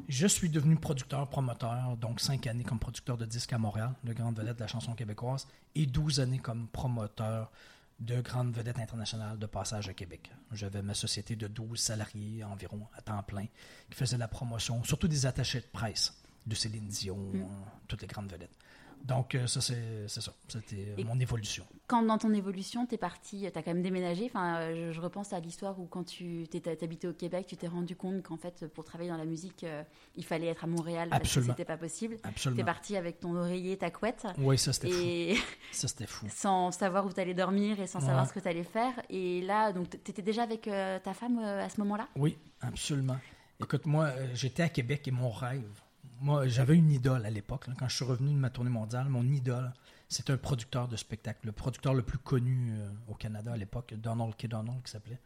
je suis devenu producteur, promoteur, donc cinq années comme producteur de disques à Montréal, de grande vedette de la chanson québécoise, et 12 années comme promoteur de grandes vedettes internationales de passage à Québec. J'avais ma société de 12 salariés environ à temps plein qui faisait la promotion, surtout des attachés de presse de Céline Dion, euh, toutes les grandes vedettes. Donc, euh, ça, c'est ça. C'était mon évolution. Quand dans ton évolution, tu es parti, tu as quand même déménagé. Enfin, euh, je, repense à l'histoire où quand tu habitais au Québec, tu t'es rendu compte qu'en fait, pour travailler dans la musique, euh, il fallait être à Montréal parce que c'était pas possible. Absolument. Tu es parti avec ton oreiller, ta couette. Oui, ça, c'était fou. Ça, c'était fou. sans savoir où tu allais dormir et sans savoir ce que tu allais faire. Et là, donc, tu étais déjà avec ta femme à ce moment-là? Oui, absolument. Écoute, moi, j'étais à Québec et mon rêve, moi, j'avais une idole à l'époque. Quand je suis revenu de ma tournée mondiale, mon idole, c'était un producteur de spectacle, le producteur le plus connu euh, au Canada à l'époque, Donald K. Donald, qui s'appelait.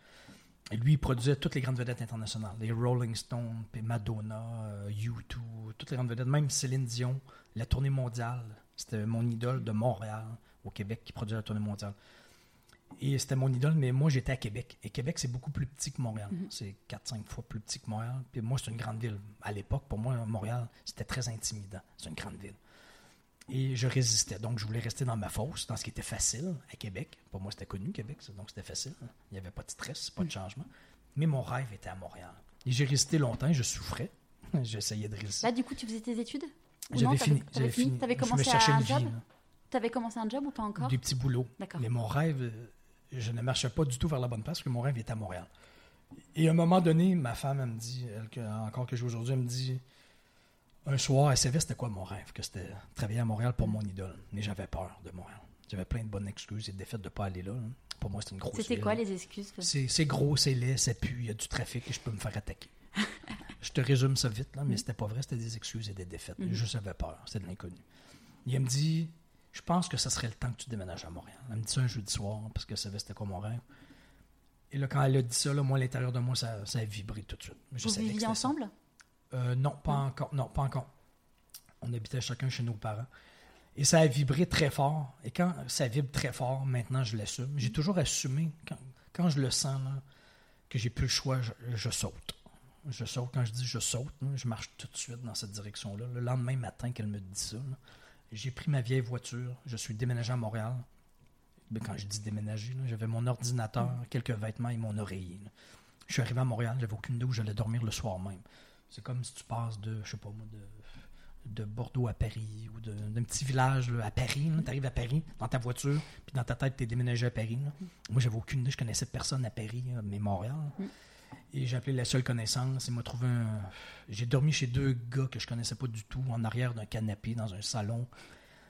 Et lui, il produisait toutes les grandes vedettes internationales, les Rolling Stones, Madonna, euh, U2, toutes les grandes vedettes, même Céline Dion, la tournée mondiale. C'était mon idole de Montréal, au Québec, qui produisait la tournée mondiale. Et c'était mon idole, mais moi, j'étais à Québec. Et Québec, c'est beaucoup plus petit que Montréal. Mhm. C'est 4-5 fois plus petit que Montréal. Puis moi, c'est une grande ville. À l'époque, pour moi, Montréal, c'était très intimidant. C'est une grande ville. Et je résistais. Donc, je voulais rester dans ma fosse, dans ce qui était facile à Québec. Pour moi, c'était connu, Québec, donc c'était facile. Il n'y avait pas de stress, pas de mhm. changement. Mais mon rêve était à Montréal. Et j'ai résisté longtemps, je souffrais. J'essayais de résister. Là, du coup, tu faisais tes études? J'avais fini. J'avais fini. Tu avais commencé un job? Tu avais commencé un job ou pas encore? Des petits boulots. Mais mon rêve, euh, je ne marchais pas du tout vers la bonne place parce que mon rêve était à Montréal. Et à un moment donné, ma femme, elle me dit, elle, encore que j'ai aujourd'hui, elle me dit, un soir, elle savait c'était quoi mon rêve, que c'était travailler à Montréal pour mon idole. Mais j'avais peur de Montréal. J'avais plein de bonnes excuses et de défaites de ne pas aller là. Pour moi, c'était une grosse C'était quoi les excuses? C'est gros, c'est laid, c'est pue, il y a du trafic et je peux me faire attaquer. je te résume ça vite, là, mais mm. c'était pas vrai, c'était des excuses et des défaites. Mm-hmm. Je savais peur, c'était de l'inconnu. Il me dit, je pense que ce serait le temps que tu déménages à Montréal. Elle me dit ça un jeudi soir, parce que ça c'était quoi mon rêve. Et là, quand elle a dit ça, là, moi, à l'intérieur de moi, ça, ça, a vibré tout de suite. Je Vous viviez ensemble? Euh, non, pas encore. Non, pas encore. On habitait chacun chez nos parents. Et ça a vibré très fort. Et quand ça vibre très fort, maintenant, je l'assume. J'ai toujours assumé, quand, je le sens, que j'ai plus le choix, je, saute. Je saute. Quand je dis je saute, je marche tout de suite dans cette direction-là. Le lendemain matin qu'elle me dit ça, j'ai pris ma vieille voiture, je suis déménagé à Montréal. Ben, quand je dis déménager, j'avais mon ordinateur, quelques vêtements et mon oreiller. Je suis arrivé à Montréal, j'avais aucune idée où j'allais dormir le soir même. C'est comme si tu passes de, je sais pas moi, de, Bordeaux à Paris ou d'un petit village à Paris. Tu arrives à Paris dans ta voiture, puis dans ta tête, tu es déménagé à Paris. Moi, j'avais aucune idée, je connaissais personne à Paris, mais Montréal. Mm. Et j'ai appelé la seule connaissance. Il m'a trouvé un. J'ai dormi chez deux gars que je connaissais pas du tout, en arrière d'un canapé, dans un salon.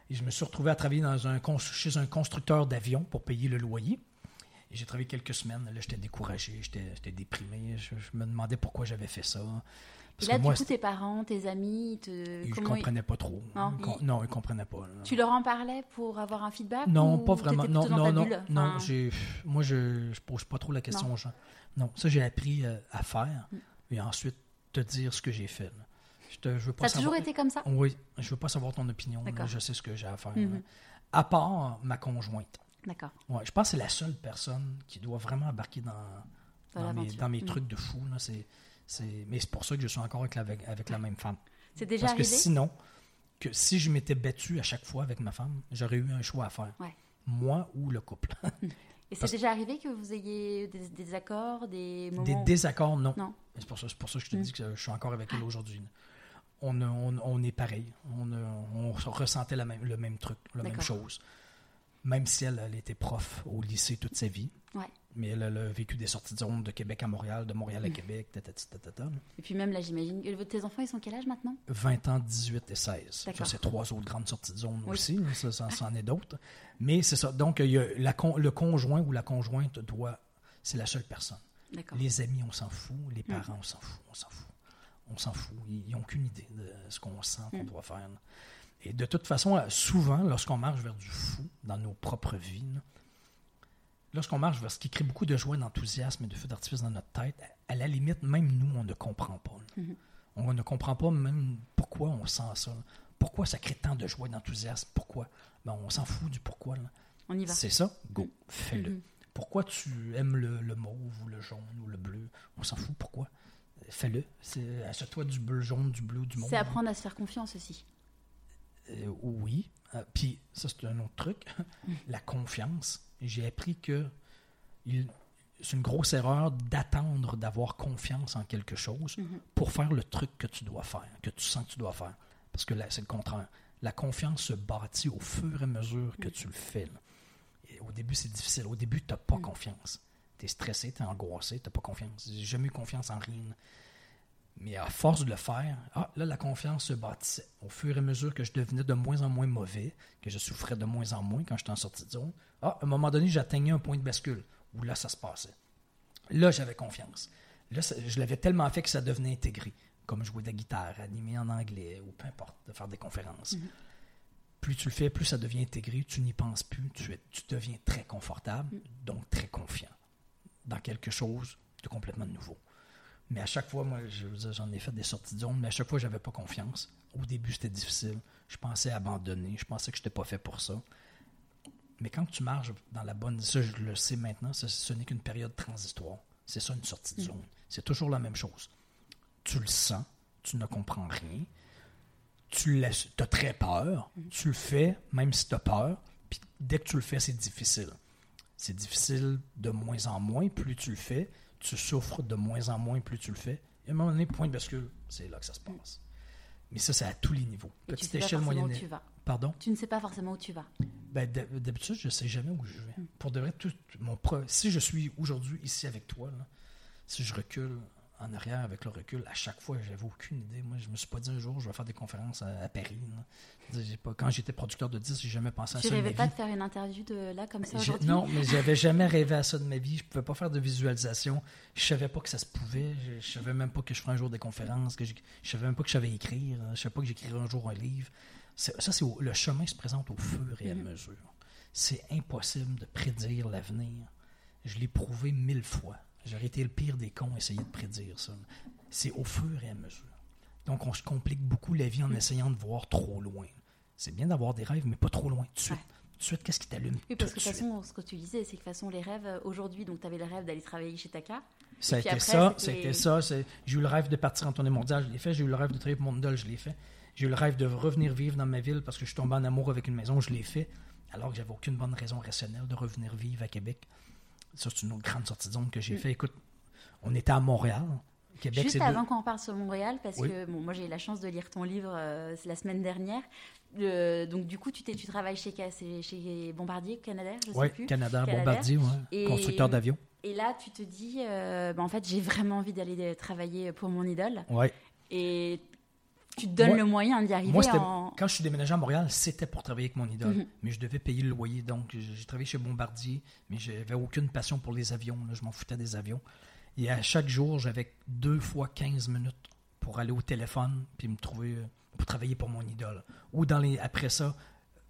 Et je me suis retrouvé à travailler dans un, chez un constructeur d'avions pour payer le loyer. Et j'ai travaillé quelques semaines. Là, j'étais découragé, j'étais déprimé. Je, me demandais pourquoi j'avais fait ça. Parce là, que moi, du coup, tes parents, tes amis, te... ils ne comprenaient pas trop. Non, ils... ne comprenaient pas. Tu leur en parlais pour avoir un feedback Non, pas vraiment. Non, non, non, non. Moi, je ne pose pas trop la question aux gens. Non, ça, j'ai appris euh, à faire mm. et ensuite te dire ce que j'ai fait. Je te, veux pas ça a toujours été comme ça? Oui, je veux pas savoir ton opinion. je sais ce que j'ai à faire. Mm-hmm. À part ma conjointe. D'accord. Ouais, je pense que c'est la seule personne qui doit vraiment embarquer dans, dans, mes, dans mes, mm. trucs de fou. Là. Mais c'est pour ça que je suis encore avec la, avec la même femme. C'est déjà Parce que sinon, que si je m'étais battu à chaque fois avec ma femme, j'aurais eu un choix à faire. Moi ou le couple. Et c'est déjà arrivé que vous ayez des désaccords, des moments... Des désaccords, non. non. C'est pour, ça, pour ça que je te mm. dis que je suis encore avec elle aujourd'hui. On, on, on, est pareil. On, on ressentait la même, le même truc, la même chose. Même si elle, elle était prof au lycée toute sa vie. Ouais. Mais elle, a vécu des sorties de zone de Québec à Montréal, de Montréal à mm. Québec, Et puis même là, j'imagine. Tes enfants, ils sont quel âge maintenant? 20 ans, 18 et 16. Ça, c'est trois autres grandes sorties de zone aussi. Ça, ça, en est d'autres. Mais c'est ça. Donc, il y a la le conjoint ou la conjointe doit. C'est la seule personne. Les amis, on s'en fout. Les mm. parents, on s'en fout. On s'en fout. On s'en fout. Ils n'ont aucune idée de ce qu'on sent, qu'on mm. doit faire. Et de toute façon, souvent, lorsqu'on marche vers du fou dans nos propres vies, lorsqu'on marche vers ce qui crée beaucoup de joie, d'enthousiasme et de feu d'artifice dans notre tête, à la limite, même nous, on ne comprend pas. Mm-hmm. On ne comprend pas même pourquoi on sent ça. Pourquoi ça crée tant de joie d'enthousiasme? Pourquoi? Ben, on s'en fout du pourquoi. On y va. C'est ça? Go, mm. fais-le. Mm-hmm. Pourquoi tu aimes le, mauve ou le jaune ou le bleu? On s'en fout. Pourquoi? Fais-le. Assure-toi du bleu, jaune, du bleu, du mauve. C'est apprendre à se faire confiance aussi. Euh, oui. Euh, puis, ça, c'est un autre truc. La confiance j'ai appris que c'est une grosse erreur d'attendre d'avoir confiance en quelque chose mhm. pour faire le truc que tu dois faire, que tu sens que tu dois faire. Parce que là, c'est le contraire. La confiance se bâtit au fur et à mesure que tu le fais. Et au début, c'est difficile. Au début, tu n'as pas confiance. Tu es stressé, tu es angoissé, tu n'as pas confiance. J'ai jamais eu confiance en rien. Mais à force de le faire, ah, là, la confiance se bâtissait. Au fur et à mesure que je devenais de moins en moins mauvais, que je souffrais de moins en moins quand j'étais en sortie de zone, ah, à un moment donné, j'atteignais un point de bascule où là, ça se passait. Là, j'avais confiance. Là, je l'avais tellement fait que ça devenait intégré, comme jouer de la guitare, animer en anglais, ou peu importe, de faire des conférences. Mm-hmm. Plus tu le fais, plus ça devient intégré, tu n'y penses plus, tu, tu deviens très confortable, mm. donc très confiant dans quelque chose de complètement nouveau. Mais à chaque fois, moi, j'en ai fait des sorties de zone, mais à chaque fois, j'avais pas confiance. Au début, c'était difficile. Je pensais abandonner. Je pensais que je n'étais pas fait pour ça. Mais quand tu marches dans la bonne. Ça, je le sais maintenant, ce n'est qu'une période transitoire. C'est ça, une sortie de mm. zone. C'est toujours la même chose. Tu le sens, tu ne comprends rien, tu as très peur, mm. tu le fais, même si tu as peur, puis dès que tu le fais, c'est difficile. C'est difficile de moins en moins, plus tu le fais, tu souffres de moins en moins plus tu le fais. Et à un moment donné, point de bascule, c'est là que ça se passe. Mais ça, c'est à tous les niveaux. Petite échelle, moyenne. tu vas. Pardon? Tu ne sais pas forcément où tu vas. Ben, d'habitude, je ne sais jamais où je vais. Hmm. Pour de vrai, tout, mon si je suis aujourd'hui ici avec toi, si je recule en arrière avec le recul, à chaque fois, j'avais aucune idée. Moi, je me suis pas dit un jour, je vais faire des conférences à, Paris. Pas, quand j'étais producteur de disques, j'ai jamais pensé à ça. Tu rêvais pas de faire une interview de là comme ça aujourd'hui? Non, mais j'avais jamais rêvé à ça de ma vie. Je pouvais pas faire de visualisation. Je savais pas que ça se pouvait. Je, je savais même pas que je ferais un jour des conférences. Que je, je savais même pas que je savais écrire. Je savais pas que j'écrirais un jour un livre. Ça, c'est le chemin se présente au fur et à mm-hmm. mesure. C'est impossible de prédire l'avenir. Je l'ai prouvé mille fois. J'aurais été le pire des cons à essayer de prédire ça. C'est au fur et à mesure. Donc, on se complique beaucoup la vie en essayant de voir trop loin. C'est bien d'avoir des rêves, mais pas trop loin. Tout de suite, tout de suite qu'est-ce qui t'allume Oui, parce que de toute façon, ce que tu disais, c'est que de toute façon, les rêves, euh, aujourd'hui, donc tu avais le rêve d'aller travailler chez Taka. Ça a été ça, c'était ça. J'ai eu le rêve de partir en tournée mondiale, je l'ai fait. J'ai eu le rêve de travailler pour Mondol, je l'ai fait. J'ai eu le rêve de revenir vivre dans ma ville parce que je suis tombé en amour avec une maison, je l'ai fait. Alors que j'avais aucune bonne raison rationnelle de revenir vivre à Québec. Ça, c'est une autre grande sortie de zone que j'ai mm. fait. Écoute, on était à Montréal. Québec, Juste avant qu'on parle sur Montréal, parce que bon, moi j'ai eu la chance de lire ton livre euh, la semaine dernière. donc du coup, tu, tu travailles chez, chez Bombardier Canadair, je sais plus. Canada, Bombardier, constructeur d'avions. Et là, tu te dis, euh, bah, en fait, j'ai vraiment envie d'aller travailler pour mon idole. Ouais. Et tu te donnes le moyen d'y arriver. Moi, quand je suis déménagé à Montréal, c'était pour travailler avec mon idole. Mhm. Mais je devais payer le loyer. Donc, j'ai travaillé chez Bombardier, mais j'avais aucune passion pour les avions. Je m'en foutais des avions. Et à chaque jour, j'avais deux fois 15 minutes pour aller au téléphone puis me trouver euh, pour travailler pour mon idole. Ou dans les après ça,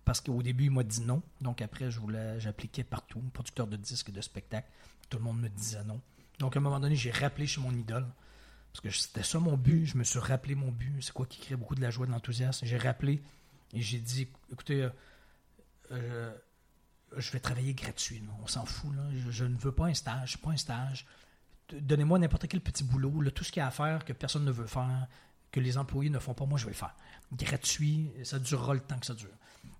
parce qu'au début, il m'a dit non. Donc après, je voulais, j'appliquais partout, producteur de disques et de spectacles. Tout le monde me disait non. Donc à un moment donné, j'ai rappelé chez mon idole. Parce que c'était ça mon but. Je me suis rappelé mon but. C'est quoi qui crée beaucoup de la joie, de l'enthousiasme. J'ai rappelé et j'ai dit écoutez, euh, euh, je vais travailler gratuit. On s'en fout. Je, je, ne veux pas un stage. Pas un stage donnez-moi n'importe quel petit boulot, tout ce qu'il y a à faire que personne ne veut faire, que les employés ne font pas, moi je vais le faire. Gratuit, ça durera le temps que ça dure.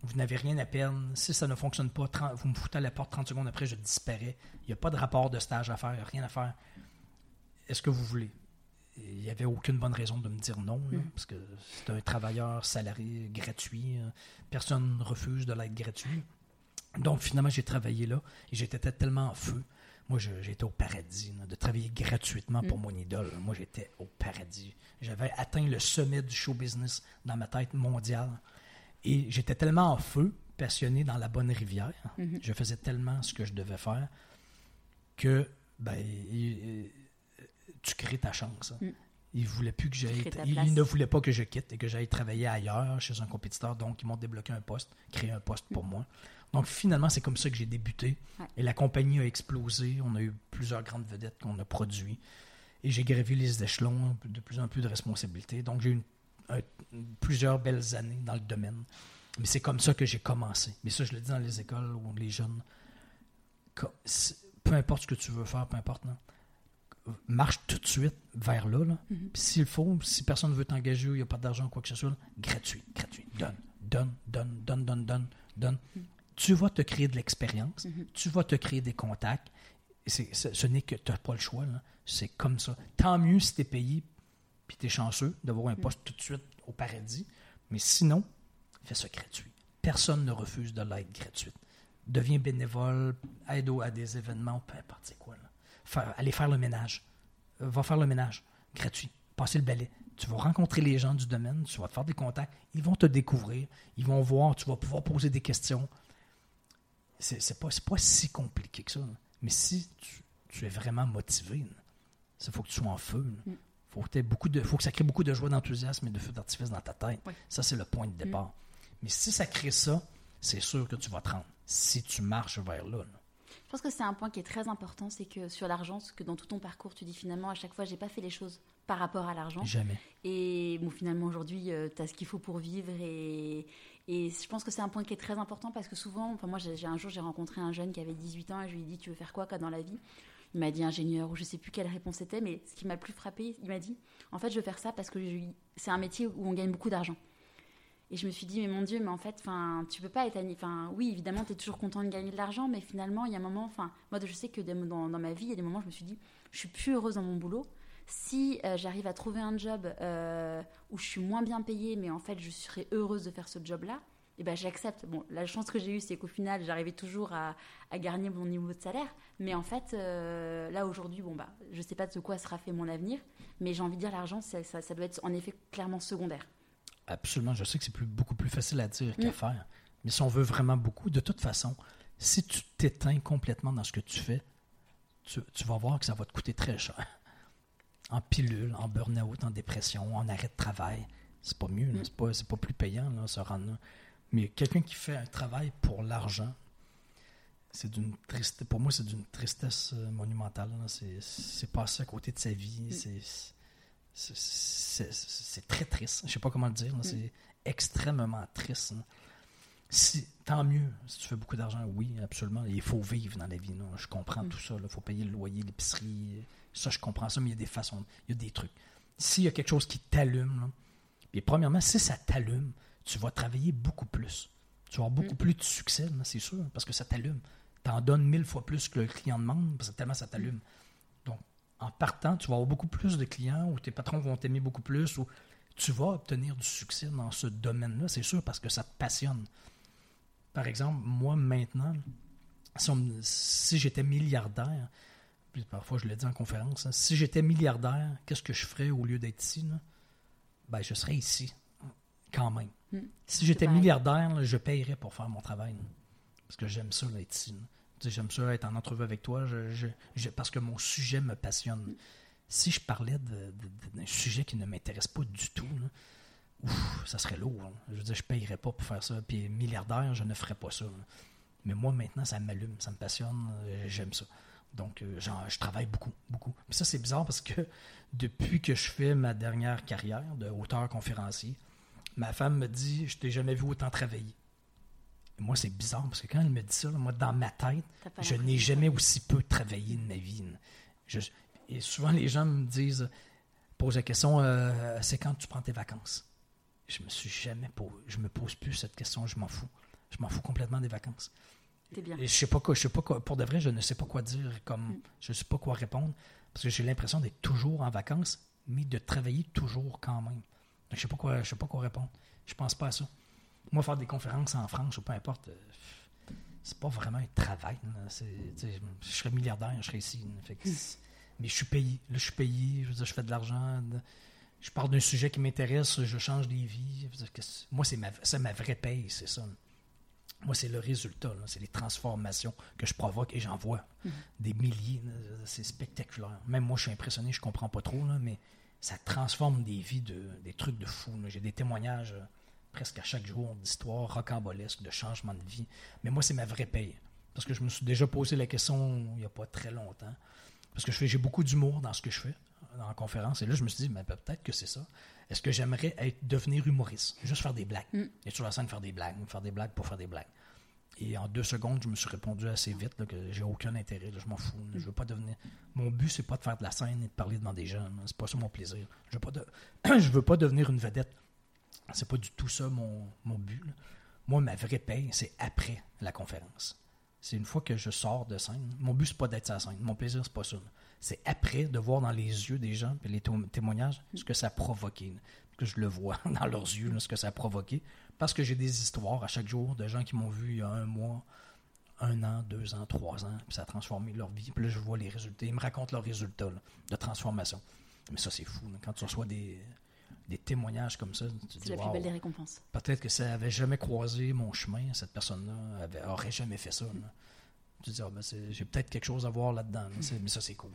Vous n'avez rien à perdre. Si ça ne fonctionne pas, vous me foutez à la porte 30 secondes après, je disparais. Il n'y a pas de rapport de stage à faire, rien à faire. Est-ce que vous voulez? Il n'y avait aucune bonne raison de me dire non, mm. parce que c'est un travailleur salarié gratuit. Personne ne refuse de l'être gratuit. Donc finalement, j'ai travaillé là et j'étais tellement en feu moi, j'étais au paradis, de travailler gratuitement pour mm. mon idole. Moi, j'étais au paradis. J'avais atteint le sommet du show business dans ma tête mondiale. Et j'étais tellement en feu, passionné dans la bonne rivière. Mm-hmm. Je faisais tellement ce que je devais faire que ben, tu crées ta chance. Mm. Il voulait plus que j'aille. Il, ne voulait pas que je quitte et que j'aille travailler ailleurs chez un compétiteur. Donc, ils m'ont débloqué un poste, créé un poste pour mm. moi. Donc finalement, c'est comme ça que j'ai débuté. Et la compagnie a explosé. On a eu plusieurs grandes vedettes qu'on a produites. Et j'ai gravi les échelons, de plus en plus de responsabilités. Donc j'ai eu plusieurs belles années dans le domaine. Mais c'est comme ça que j'ai commencé. Mais ça, je le dis dans les écoles ou les jeunes. Peu importe ce que tu veux faire, peu importe, marche tout de suite vers là. Mm-hmm. s'il faut, si personne ne veut t'engager ou il n'y a pas d'argent ou quoi que ce soit, gratuit, gratuit. Donne, donne, donne, donne, donne, donne, donne. Mm tu vas te créer de l'expérience, mhm. tu vas te créer des contacts. ce n'est que tu n'as pas le choix. C'est comme ça. Tant mieux si tu es payé puis tu es chanceux d'avoir un mhm. poste tout de suite au paradis. Mais sinon, Fais ça gratuit. Personne ne refuse de l'aide gratuite. Deviens bénévole, aide à des événements, peu importe c'est quoi. Là. Allez faire le ménage. Euh, va faire le ménage. Gratuit. Passer le balai. Tu vas rencontrer les gens du domaine, tu vas te faire des contacts, ils vont te découvrir, ils vont voir, tu vas pouvoir poser des questions. C'est pas, pas si compliqué que ça. Mais si tu, es vraiment motivé, il faut que tu sois en feu. Il mm. faut, que beaucoup de, faut que ça crée beaucoup de joie, d'enthousiasme et de feu d'artifice dans ta tête. Ça, c'est le point de mm. départ. Mais si ça crée ça, c'est sûr que tu vas te rendre. Si tu marches vers là. Je pense que c'est un point qui est très important, c'est que sur l'argent, que dans tout ton parcours, tu dis finalement à chaque fois, j'ai pas fait les choses par rapport à l'argent. Jamais. Et bon, finalement aujourd'hui, euh, tu as ce qu'il faut pour vivre et, et je pense que c'est un point qui est très important parce que souvent, enfin moi, j'ai un jour, j'ai rencontré un jeune qui avait 18 ans et je lui ai dit, tu veux faire quoi dans la vie? Il m'a dit ingénieur ou je sais plus quelle réponse c'était, mais ce qui m'a plus frappé, il m'a dit, en fait, je veux faire ça parce que c'est un métier où on gagne beaucoup d'argent. Et je me suis dit, mais mon Dieu, mais en fait, enfin, tu peux pas être. Enfin, oui, évidemment, tu es toujours content de gagner de l'argent, mais finalement, il y a un moment, enfin, moi, je sais que dans, dans, ma vie, il y a des moments où je me suis dit, je suis plus heureuse dans mon boulot. Si euh, j'arrive à trouver un job euh, où je suis moins bien payée, mais en fait, je serais heureuse de faire ce job-là, eh ben j'accepte. Bon, la chance que j'ai eue, c'est qu'au final, j'arrivais toujours à, à, gagner mon niveau de salaire. Mais en fait, euh, là aujourd'hui, bon bah, je sais pas de quoi sera fait mon avenir, mais j'ai envie de dire l'argent, ça, ça, doit être en effet clairement secondaire. Absolument. Je sais que c'est plus, beaucoup plus facile à dire qu'à mm. faire. Mais si on veut vraiment beaucoup, de toute façon, si tu t'éteins complètement dans ce que tu fais, tu, tu, vas voir que ça va te coûter très cher. En pilule, en burn-out, en dépression, en arrêt de travail. C'est pas mieux, mm. c'est pas, pas, plus payant, là, se rendre là. Mais quelqu'un qui fait un travail pour l'argent, c'est d'une triste, pour moi, c'est d'une tristesse euh, monumentale. C'est passer à côté de sa vie. Mm. C'est très triste. Je sais pas comment le dire. Mm. C'est extrêmement triste. Si, tant mieux si tu fais beaucoup d'argent, oui, absolument. Il faut vivre dans la vie. Je comprends mm. tout ça. Il faut payer le loyer, l'épicerie. Ça, je comprends ça, mais il y a des façons, il y a des trucs. S'il y a quelque chose qui t'allume, et premièrement, si ça t'allume, tu vas travailler beaucoup plus. Tu vas avoir beaucoup mm. plus de succès, c'est sûr, parce que ça t'allume. Tu en donnes mille fois plus que le client demande, parce que tellement ça t'allume. En partant, tu vas avoir beaucoup plus de clients, ou tes patrons vont t'aimer beaucoup plus, ou tu vas obtenir du succès dans ce domaine-là, c'est sûr, parce que ça te passionne. Par exemple, moi, maintenant, si, j'étais milliardaire, puis parfois je le dis en conférence, hein, si j'étais milliardaire, qu'est-ce que je ferais au lieu d'être ici? Ben, je serais ici, quand même. Hmm. Si j'étais milliardaire, je payerais pour faire mon travail. Parce que j'aime ça, être ici. J'aime ça être en entrevue avec toi parce que mon sujet me passionne. Si je parlais d'un sujet qui ne m'intéresse pas du tout, ça serait lourd. Je veux dire, je ne payerais pas pour faire ça. Puis milliardaire, je ne ferais pas ça. Mais moi, maintenant, ça m'allume, ça me passionne, euh, j'aime ça. Donc, euh, je travaille beaucoup, beaucoup. ça, c'est bizarre parce que depuis que je fais ma dernière carrière de auteur conférencier, Ma femme me dit Je t'ai jamais vu autant travailler. Moi, c'est bizarre parce que quand elle me dit ça, moi, dans ma tête, je n'ai jamais aussi peu travaillé de ma vie. et souvent, les gens me disent posent la question euh, C'est quand tu prends tes vacances? Je me suis jamais posé, je me pose plus cette question, je m'en fous. Je m'en fous complètement des vacances. Bien. je sais pas quoi, je sais pas quoi, pour de vrai, je ne sais pas quoi dire, comme mm. je ne sais pas quoi répondre, parce que j'ai l'impression d'être toujours en vacances, mais de travailler toujours quand même. Je sais pas quoi, je sais pas quoi répondre. Je pense pas à ça. Moi, faire des conférences en France ou peu importe, euh, c'est pas vraiment un travail. je serais milliardaire, je serais ici. mais je suis payé. Là, je suis payé. Je, veux dire, je fais de l'argent. Je parle d'un sujet qui m'intéresse. Je change des vies. moi, c'est ma, ma vraie paye, c'est ça. Moi, c'est le résultat. C'est les transformations que je provoque et j'en vois mm-hmm. des milliers. C'est spectaculaire. Même moi, je suis impressionné. Je comprends pas trop, là, mais ça transforme des vies, de, des trucs de fou. J'ai des témoignages euh, presque à chaque jour d'histoires rocambolesques, de changements de vie. Mais moi, c'est ma vraie paye. Parce que je me suis déjà posé la question il n'y a pas très longtemps. Parce que j'ai beaucoup d'humour dans ce que je fais, en conférence. Et là, je me suis dit, mais peut-être que c'est ça. Est-ce que j'aimerais être, devenir humoriste? Juste faire des blagues. Mm. Être sur la scène, faire des blagues. Faire des blagues pour faire des blagues. Et en deux secondes, je me suis répondu assez vite que j'ai aucun intérêt. je m'en fous. Je veux pas devenir. Mon but, c'est pas de faire de la scène et de parler devant des gens. C'est pas ça mon plaisir. Je veux pas, de... je veux pas devenir une vedette. C'est pas du tout ça mon, mon but. Moi, ma vraie paye, c'est après la conférence. C'est une fois que je sors de scène. Mon but, c'est pas d'être sur scène. Mon plaisir, c'est pas ça. C'est après de voir dans les yeux des gens et les témoignages ce que ça a provoqué. que je le vois dans leurs yeux, ce que ça a provoqué. Parce que j'ai des histoires à chaque jour de gens qui m'ont vu il y a un mois, un an, deux ans, trois ans, puis ça a transformé leur vie. Puis là, je vois les résultats. Ils me racontent leurs résultats de transformation. Mais ça, c'est fou. Quand tu reçois des, des témoignages comme ça, C'est la plus belle des récompenses. Peut-être que ça n'avait jamais croisé mon chemin, cette personne-là n'aurait jamais fait ça. Tu te dis, ah, ben, j'ai peut-être quelque chose à voir là-dedans. Mais ça, c'est cool.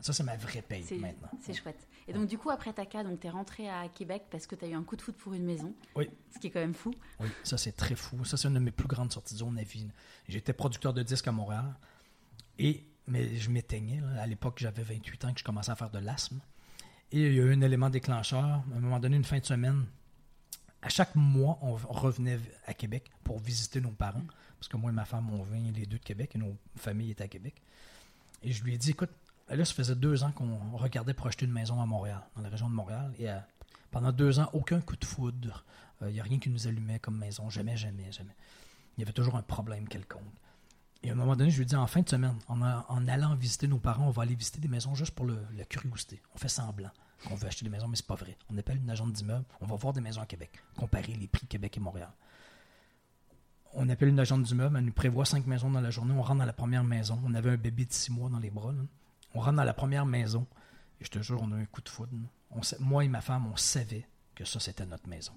ça, c'est ma vraie paye maintenant. C'est chouette. Et donc, du coup, après Taka, tu es rentré à Québec parce que tu as eu un coup de foot pour une maison. Oui. Ce qui est quand même fou. Oui, ça, c'est très fou. Ça, c'est une de mes plus grandes sorties de zone à vie. J'étais producteur de disques à Montréal. Et, mais je m'éteignais. À l'époque, j'avais 28 ans que je commençais à faire de l'asthme. Et il y a eu un élément déclencheur. À un moment donné, une fin de semaine, à chaque mois, on revenait à Québec pour visiter nos parents. Parce que moi et ma femme, on vient les deux de Québec et nos familles étaient à Québec. Et je lui ai dit, écoute, là, ça faisait deux ans qu'on regardait pour acheter une maison à Montréal, dans la région de Montréal. Et euh, pendant deux ans, aucun coup de foudre. Euh, il n'y a rien qui nous allumait comme maison. Jamais, jamais, jamais. Il y avait toujours un problème quelconque. Et à un moment donné, je lui dit, en fin de semaine, en, allant visiter nos parents, on va aller visiter des maisons juste pour la curiosité. On fait semblant qu'on veut acheter des maisons, mais c'est pas vrai. On appelle une agente d'immeuble, on va voir des maisons à Québec, comparer les prix Québec et Montréal. On appelle une agente d'immeuble, elle nous prévoit cinq maisons dans la journée, on rentre dans la première maison. On avait un bébé de six mois dans les bras. On rentre dans la première maison, et je te jure, on a un coup de foudre. moi et ma femme, on savait que ça, c'était notre maison.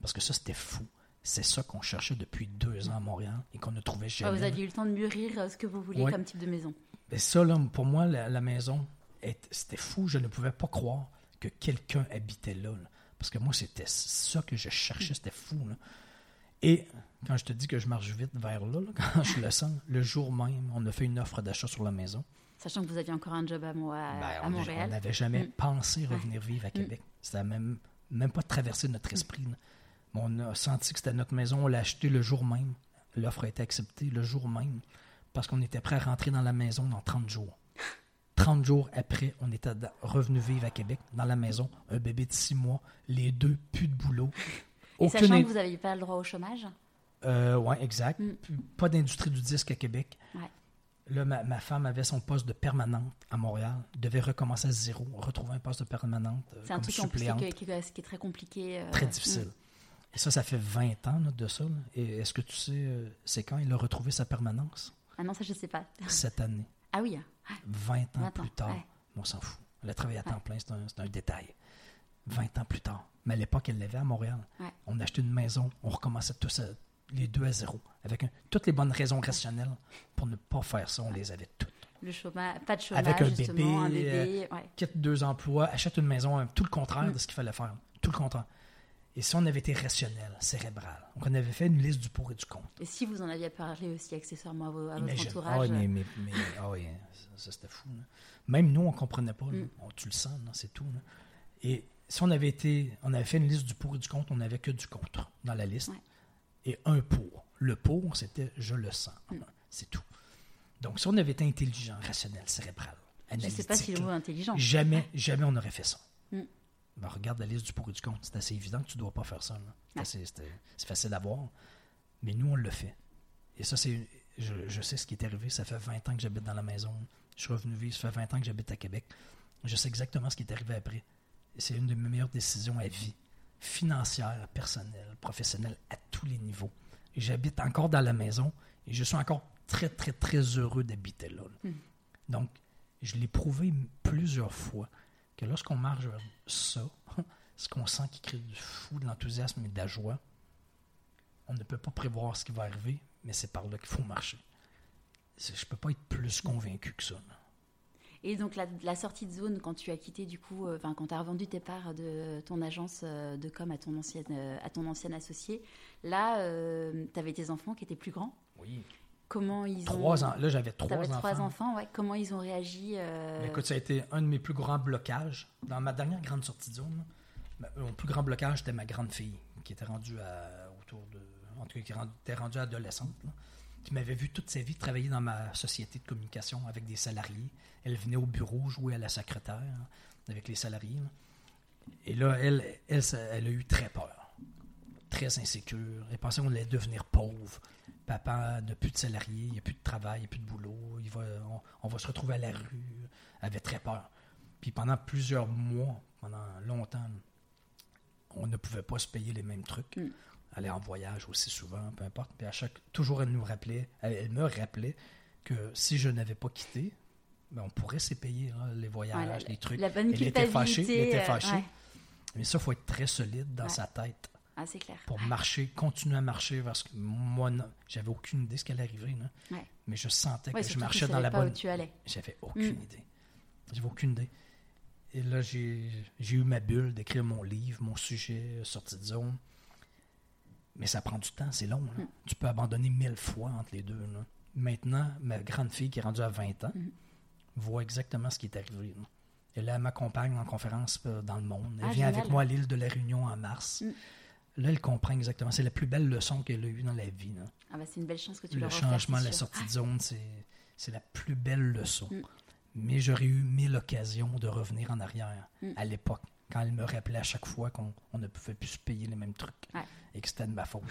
Parce que ça, c'était fou. C'est ça qu'on cherchait depuis deux ans à Montréal et qu'on ne trouvait jamais. Ah, vous aviez eu le temps de mûrir euh, ce que vous vouliez comme type de maison. Mais ça, là, pour moi, la, maison, c'était fou. Je ne pouvais pas croire que quelqu'un habitait là, Parce que moi, c'était ça que je cherchais. C'était fou. Et quand je te dis que je marche vite vers là, quand je le sens, le jour même, on a fait une offre d'achat sur la maison. Sachant que vous aviez encore un job à, moi, à, ben, Montréal. On n'avait jamais mm. pensé revenir vivre à mm. Québec. Ça n'a même, même pas traversé notre esprit on a senti que c'était notre maison, on l'a acheté le jour même. L'offre a été acceptée le jour même parce qu'on était prêt à rentrer dans la maison dans 30 jours. 30 jours après, on était revenu vivre à Québec, dans la maison, un bébé de 6 mois, les deux, plus de boulot. Et sachant que vous n'aviez pas le droit au chômage? Euh, oui, exact. Mm. Pas d'industrie du disque à Québec. Là, ma, femme avait son poste de permanente à Montréal, devait recommencer à zéro, retrouver un poste de permanente. Euh, C'est un truc qui, est très compliqué. Euh, très difficile. Mm. Et ça, ça fait 20 ans de ça. Et est-ce que tu sais, euh, c'est quand il a retrouvé sa permanence? Ah non, ça, je ne sais pas. Cette année. Ah oui. 20 hein. ans plus tard. On s'en fout. Elle a travaillé à temps plein, c'est un, détail. 20 ans plus tard. Mais à l'époque, elle l'avait à Montréal. On achetait une maison, on recommençait tous les deux à zéro. Avec toutes les bonnes raisons rationnelles pour ne pas faire ça, on les avait toutes. Le chômage, pas de chômage, Avec un bébé, un bébé euh, quitte deux emplois, achète une maison, tout le contraire mm. de ce qu'il fallait faire. Tout le contraire. Et si on avait été rationnel, cérébral, on avait fait une liste du pour et du contre. Et si vous en aviez parlé aussi accessoirement à, votre entourage? Ah oui, mais, ah oui, ça, c'était fou. Même nous, on ne comprenait pas. Mm. tu le sens, c'est tout. Et si on avait été, on avait fait une liste du pour et du contre, on n'avait que du contre dans la liste. Et un pour. Le pour, c'était je le sens. Mm. C'est tout. Donc, si on avait été intelligent, rationnel, cérébral, analytique, je ne sais pas si le mot intelligent. Jamais, jamais on aurait fait ça. Mm. Ben, regarde la liste du pour et du contre. C'est assez évident que tu ne dois pas faire ça. C'est facile à voir. Mais nous, on le fait. Et ça, c'est. Je, sais ce qui est arrivé. Ça fait 20 ans que j'habite dans la maison. Je suis revenu vivre. Ça fait 20 ans que j'habite à Québec. Je sais exactement ce qui est arrivé après. Et c'est une de mes meilleures décisions à vie. Financière, personnelle, professionnelle, à tous les niveaux. J'habite encore dans la maison. Et je suis encore très, très, très heureux d'habiter là. Hmm. Donc, je l'ai prouvé plusieurs fois que lorsqu'on marche vers ça, ce qu'on sent qui crée du fou, de l'enthousiasme et de la joie, on ne peut pas prévoir ce qui va arriver, mais c'est par là qu'il faut marcher. Je ne peux pas être plus convaincu que ça. Et donc la, sortie de zone, quand tu as quitté du coup, euh, quand tu as revendu tes parts de ton agence euh, de com à ton ancienne, euh, à ton ancien associé, là, tu avais tes enfants qui étaient plus grands. Oui. Comment ils trois ont... Ans. Là, j'avais trois enfants. trois enfants, ouais. Comment ils ont réagi euh? Écoute, ça a été un de mes plus grands blocages. Dans ma dernière grande sortie de zone, mon plus grand blocage, c'était ma grande fille, qui était rendue à autour de... En tout cas, qui était rendue adolescente, qui m'avait vu toute sa vie travailler dans ma société de communication avec des salariés. Elle venait au bureau jouer à la secrétaire avec les salariés. Et là, elle, elle, elle a eu très peur, très insécure. Elle pensait qu'on allait devenir pauvre papa n'a plus de salariés, il n'y a plus de travail, il n'y a plus de boulot, il va, on, va se retrouver à la rue. Elle avait très peur. Puis pendant plusieurs mois, pendant longtemps, on ne pouvait pas se payer les mêmes trucs. Mm. Aller en voyage aussi souvent, peu importe. Puis à chaque, toujours, elle nous rappelait, elle, elle me rappelait que si je n'avais pas quitté, ben, on pourrait se payer là, les voyages, Ouais, les trucs. La bonne Elle était fâchée, elle était euh, fâchée. ouais. Mais ça, il faut être très solide dans Ouais. sa tête Ah, c'est clair. pour marcher, continuer à marcher parce que moi, j'avais aucune idée de ce qui allait arriver. là. Ouais. Mais je sentais que je marchais dans la pas bonne. où tu allais. J'avais aucune Mm. idée. J'avais aucune idée. Et là, j'ai eu ma bulle d'écrire mon livre, mon sujet, sortie de zone. Mais ça prend du temps, c'est long. là. Mm. Tu peux abandonner mille fois entre les deux. là. Maintenant, ma grande fille qui est rendue à 20 ans Mm. voit exactement ce qui est arrivé. là. Elle m'accompagne en conférence euh, dans le monde. Elle Ah, vient génial. avec moi à l'île de la Réunion en mars. Là, elle comprend exactement. C'est la plus belle leçon qu'elle a eue dans la vie. là. Ah, bah, c'est une belle chance que tu Le changement, la sortie de zone, c'est, c'est la plus belle leçon. Mm. Mais j'aurais eu mille occasions de revenir en arrière Mm. à l'époque, quand elle me rappelait à chaque fois qu'on on ne pouvait plus se payer les mêmes trucs Ouais. et que c'était de ma faute.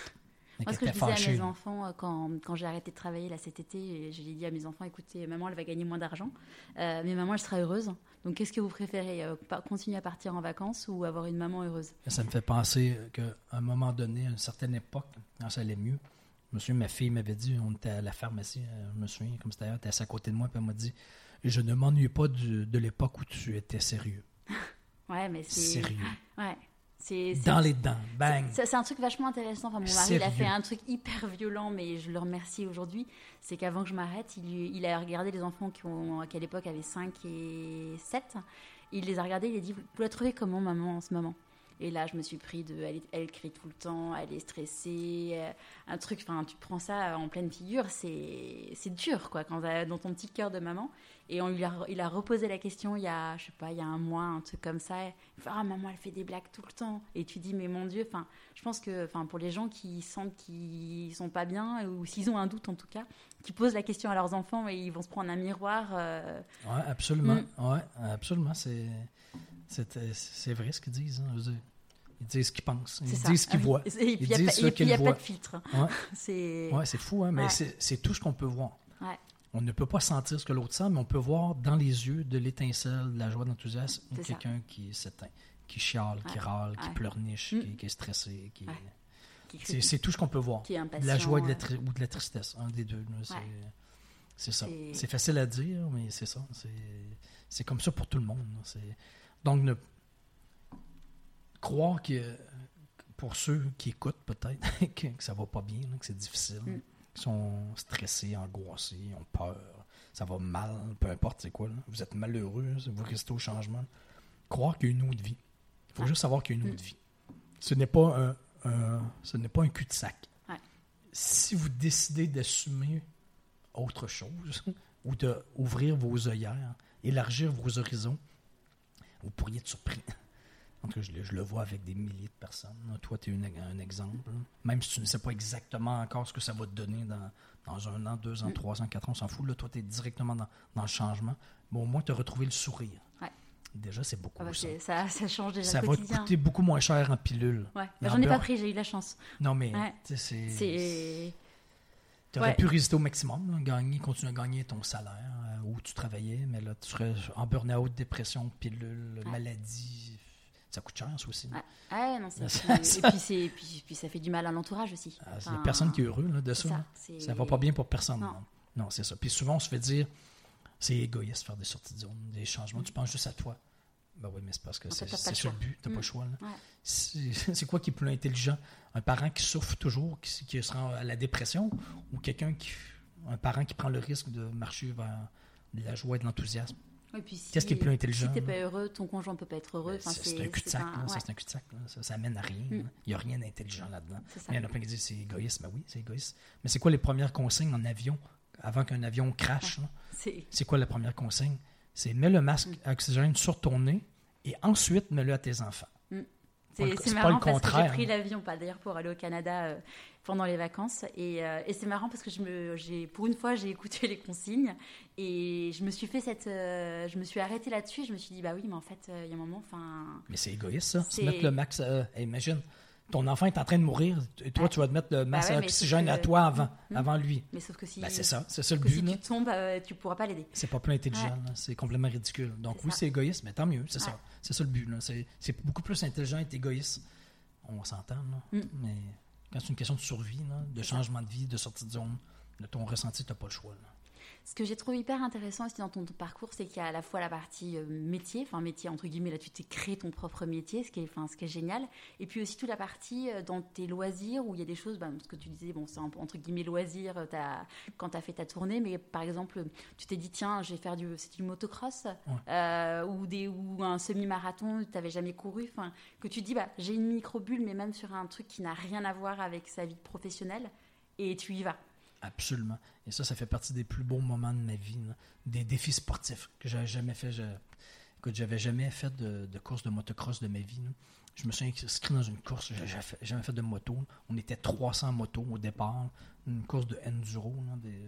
Moi, ce que je disais à mes enfants euh, quand, quand j'ai arrêté de travailler là cet été, je dit à mes enfants écoutez, maman, elle va gagner moins d'argent, euh, mais maman, elle sera heureuse. Donc, qu'est-ce que vous préférez euh, Continuer à partir en vacances ou avoir une maman heureuse? Ça me fait penser qu'à un moment donné, à une certaine époque, quand ça allait mieux, souviens, ma fille m'avait dit, on était à la pharmacie, je me souviens, comme c'était elle était à côté de moi, puis elle m'a dit Je ne m'ennuie pas du- de l'époque où tu étais sérieux. Ouais, mais c'est. Sérieux. Ouais. Dans les dents, bang C'est un truc vachement intéressant. Enfin, mon mari, il a fait un truc hyper violent, mais je le remercie aujourd'hui. C'est qu'avant que je m'arrête, il, il a regardé les enfants qui, ont, qui à l'époque avaient 5 et 7. Il les a regardés, il a dit Vous la trouvez comment, maman, en ce moment? Et là, je me suis pris de. Elle, crie tout le temps, elle est stressée. euh, Un truc, enfin, tu prends ça en pleine figure, c'est dur, quoi, quand dans ton petit cœur de maman. Et on lui a, il a reposé la question il y a, je sais pas, il y a un mois, un truc comme ça. Ah, maman, elle fait des blagues tout le temps. Et tu dis, mais mon Dieu, enfin, je pense que, enfin, pour les gens qui sentent qu'ils sont pas bien, ou s'ils ont un doute en tout cas, qui posent la question à leurs enfants et ils vont se prendre un miroir. euh, Oui, absolument. Mm. Ouais, absolument. C'est, c'est, euh, c'est vrai ce qu'ils disent. hein. Dire, Ils disent ce qu'ils pensent. Ils ça. disent ce qu'ils voient. Et puis, Ils il disent ce il qu'ils y a pas voient. de filtre. Ouais. C'est. Ouais, fou, hein, mais Ouais. c'est, c'est tout ce qu'on peut voir. On ne peut pas sentir ce que l'autre sent, mais on peut voir dans les yeux de l'étincelle, de la joie, de l'enthousiasme, C'est ça. quelqu'un qui s'éteint, qui chiale, qui râle, qui pleurniche, Mm. qui, qui est stressé. Qui... C'est, tout ce qu'on peut voir. qui est De la joie de la ou de la tristesse, un des deux. C'est, ça. C'est- facile à dire, mais c'est ça. C'est, c'est comme ça pour tout le monde. C'est... Donc, ne... croire que pour ceux qui écoutent peut-être que, ça va pas bien, que c'est difficile, Mm. qui sont stressés, angoissés, ont peur, ça va mal, peu importe c'est quoi. là. Vous êtes malheureux, vous restez au changement. Croire qu'il y a une autre vie. Il faut Ah. juste savoir qu'il y a une Mm. autre vie. Ce n'est pas un, un- ce n'est pas un cul-de-sac. Ouais. Si vous décidez d'assumer autre chose ou d'ouvrir vos œillères, élargir vos horizons, vous pourriez être surpris. En tout cas, je, le- je le vois avec des milliers de personnes. Toi, tu es un exemple. Même si tu ne sais pas exactement encore ce que ça va te donner dans, dans un an, deux ans, Mm. trois ans, quatre ans, on s'en fout. Là, toi, tu es directement dans, dans le changement. Mais au moins, tu as retrouvé le sourire. Ouais. Déjà, c'est beaucoup. ah bah, ça ça, ça change déjà ça le va te quotidien. coûter beaucoup moins cher en pilule. Ouais. Mais J'en en ai pas pris, j'ai eu la chance. Non, mais Ouais. c'est. Tu aurais Ouais. pu résister au maximum, là, gagner, continuer à gagner ton salaire euh, où tu travaillais, mais là, tu serais en burn-out, dépression, pilule, Ouais. maladie. Ça coûte cher, ça aussi. Ouais. Non. Ça- Et puis, c'est, puis, puis ça fait du mal à l'entourage aussi. Il n'y a personne qui est heureux là, de ça. là. c'est- Ça va pas bien pour personne. Non. Non, Non, c'est ça. Puis souvent, on se fait dire c'est égoïste de faire des sorties de zone, des changements. Tu penses juste à toi. Ben oui, mais c'est parce que c'est t'as c'est le ça choix. but. Tu n'as pas Mm. le choix. Ouais. C'est c'est quoi qui est plus intelligent? Un parent qui souffre toujours, qui, qui sera à la dépression, ou quelqu'un qui. Un parent qui prend le risque de marcher vers de la joie et de l'enthousiasme si, Qu'est-ce qui est plus intelligent, Si t'es là? pas heureux, ton conjoint peut pas être heureux. Ben, C'est un cul-de-sac. un- Ça, c'est un cul-de-sac. là. Ça, ça amène à rien. Mm. Il n'y a rien d'intelligent là-dedans. Il y en a plein qui disent c'est égoïste. Ben oui, c'est égoïste. Mais c'est quoi les premières consignes en avion avant qu'un avion crache C'est quoi la première consigne? C'est mets le masque Mm. à oxygène sur ton nez et ensuite mets-le à tes enfants. C'est marrant parce que j'ai pris l'avion, pas d'ailleurs pour aller au Canada euh, pendant les vacances. Et, euh, et c'est marrant parce que je me, j'ai, pour une fois, j'ai écouté les consignes et je me suis fait cette, euh, je me suis arrêtée là-dessus. Je me suis dit bah oui, mais en fait, il y a un moment, enfin, Mais c'est égoïste, ça. Se mettre le max. euh, imagine, ton enfant est en train de mourir et toi, tu vas te mettre le masque Bah ouais, oxygène sauf à que- toi avant, Mm. avant lui. mais sauf que si, Ben, c'est ça, c'est ça le que but. si tu tombes, euh, tu pourras pas l'aider. C'est pas plus intelligent, c'est complètement ridicule. Donc oui, c'est égoïste, mais tant mieux, c'est Ouais. ça. C'est ça le but. C'est beaucoup plus intelligent d'être égoïste on s'entend, mm. mais quand c'est une question de survie, de changement de vie, de sortie de zone, de ton ressenti, tu n'as pas le choix. Ce que j'ai trouvé hyper intéressant aussi dans ton, parcours, c'est qu'il y a à la fois la partie euh, métier, enfin métier entre guillemets, là tu t'es créé ton propre métier, ce qui est, enfin, ce qui est génial, et puis aussi toute la partie euh, dans tes loisirs où il y a des choses, bah, ce que tu disais, bon, c'est entre guillemets loisirs euh, as, quand tu as fait ta tournée, mais par exemple, tu t'es dit, tiens, je vais faire du, du motocross ou, des, ou un semi-marathon, tu n'avais jamais couru, enfin, que tu dis, bah, j'ai une micro-bulle, mais même sur un truc qui n'a rien à voir avec sa vie professionnelle, et tu y vas. Absolument. Et ça, ça fait partie des plus beaux moments de ma vie, des défis sportifs que j'avais jamais fait. Je, écoute, j'avais jamais fait de, course de motocross de ma vie. Je me suis inscrit dans une course, j'avais jamais fait de moto. On était 300 motos au départ, une course de enduro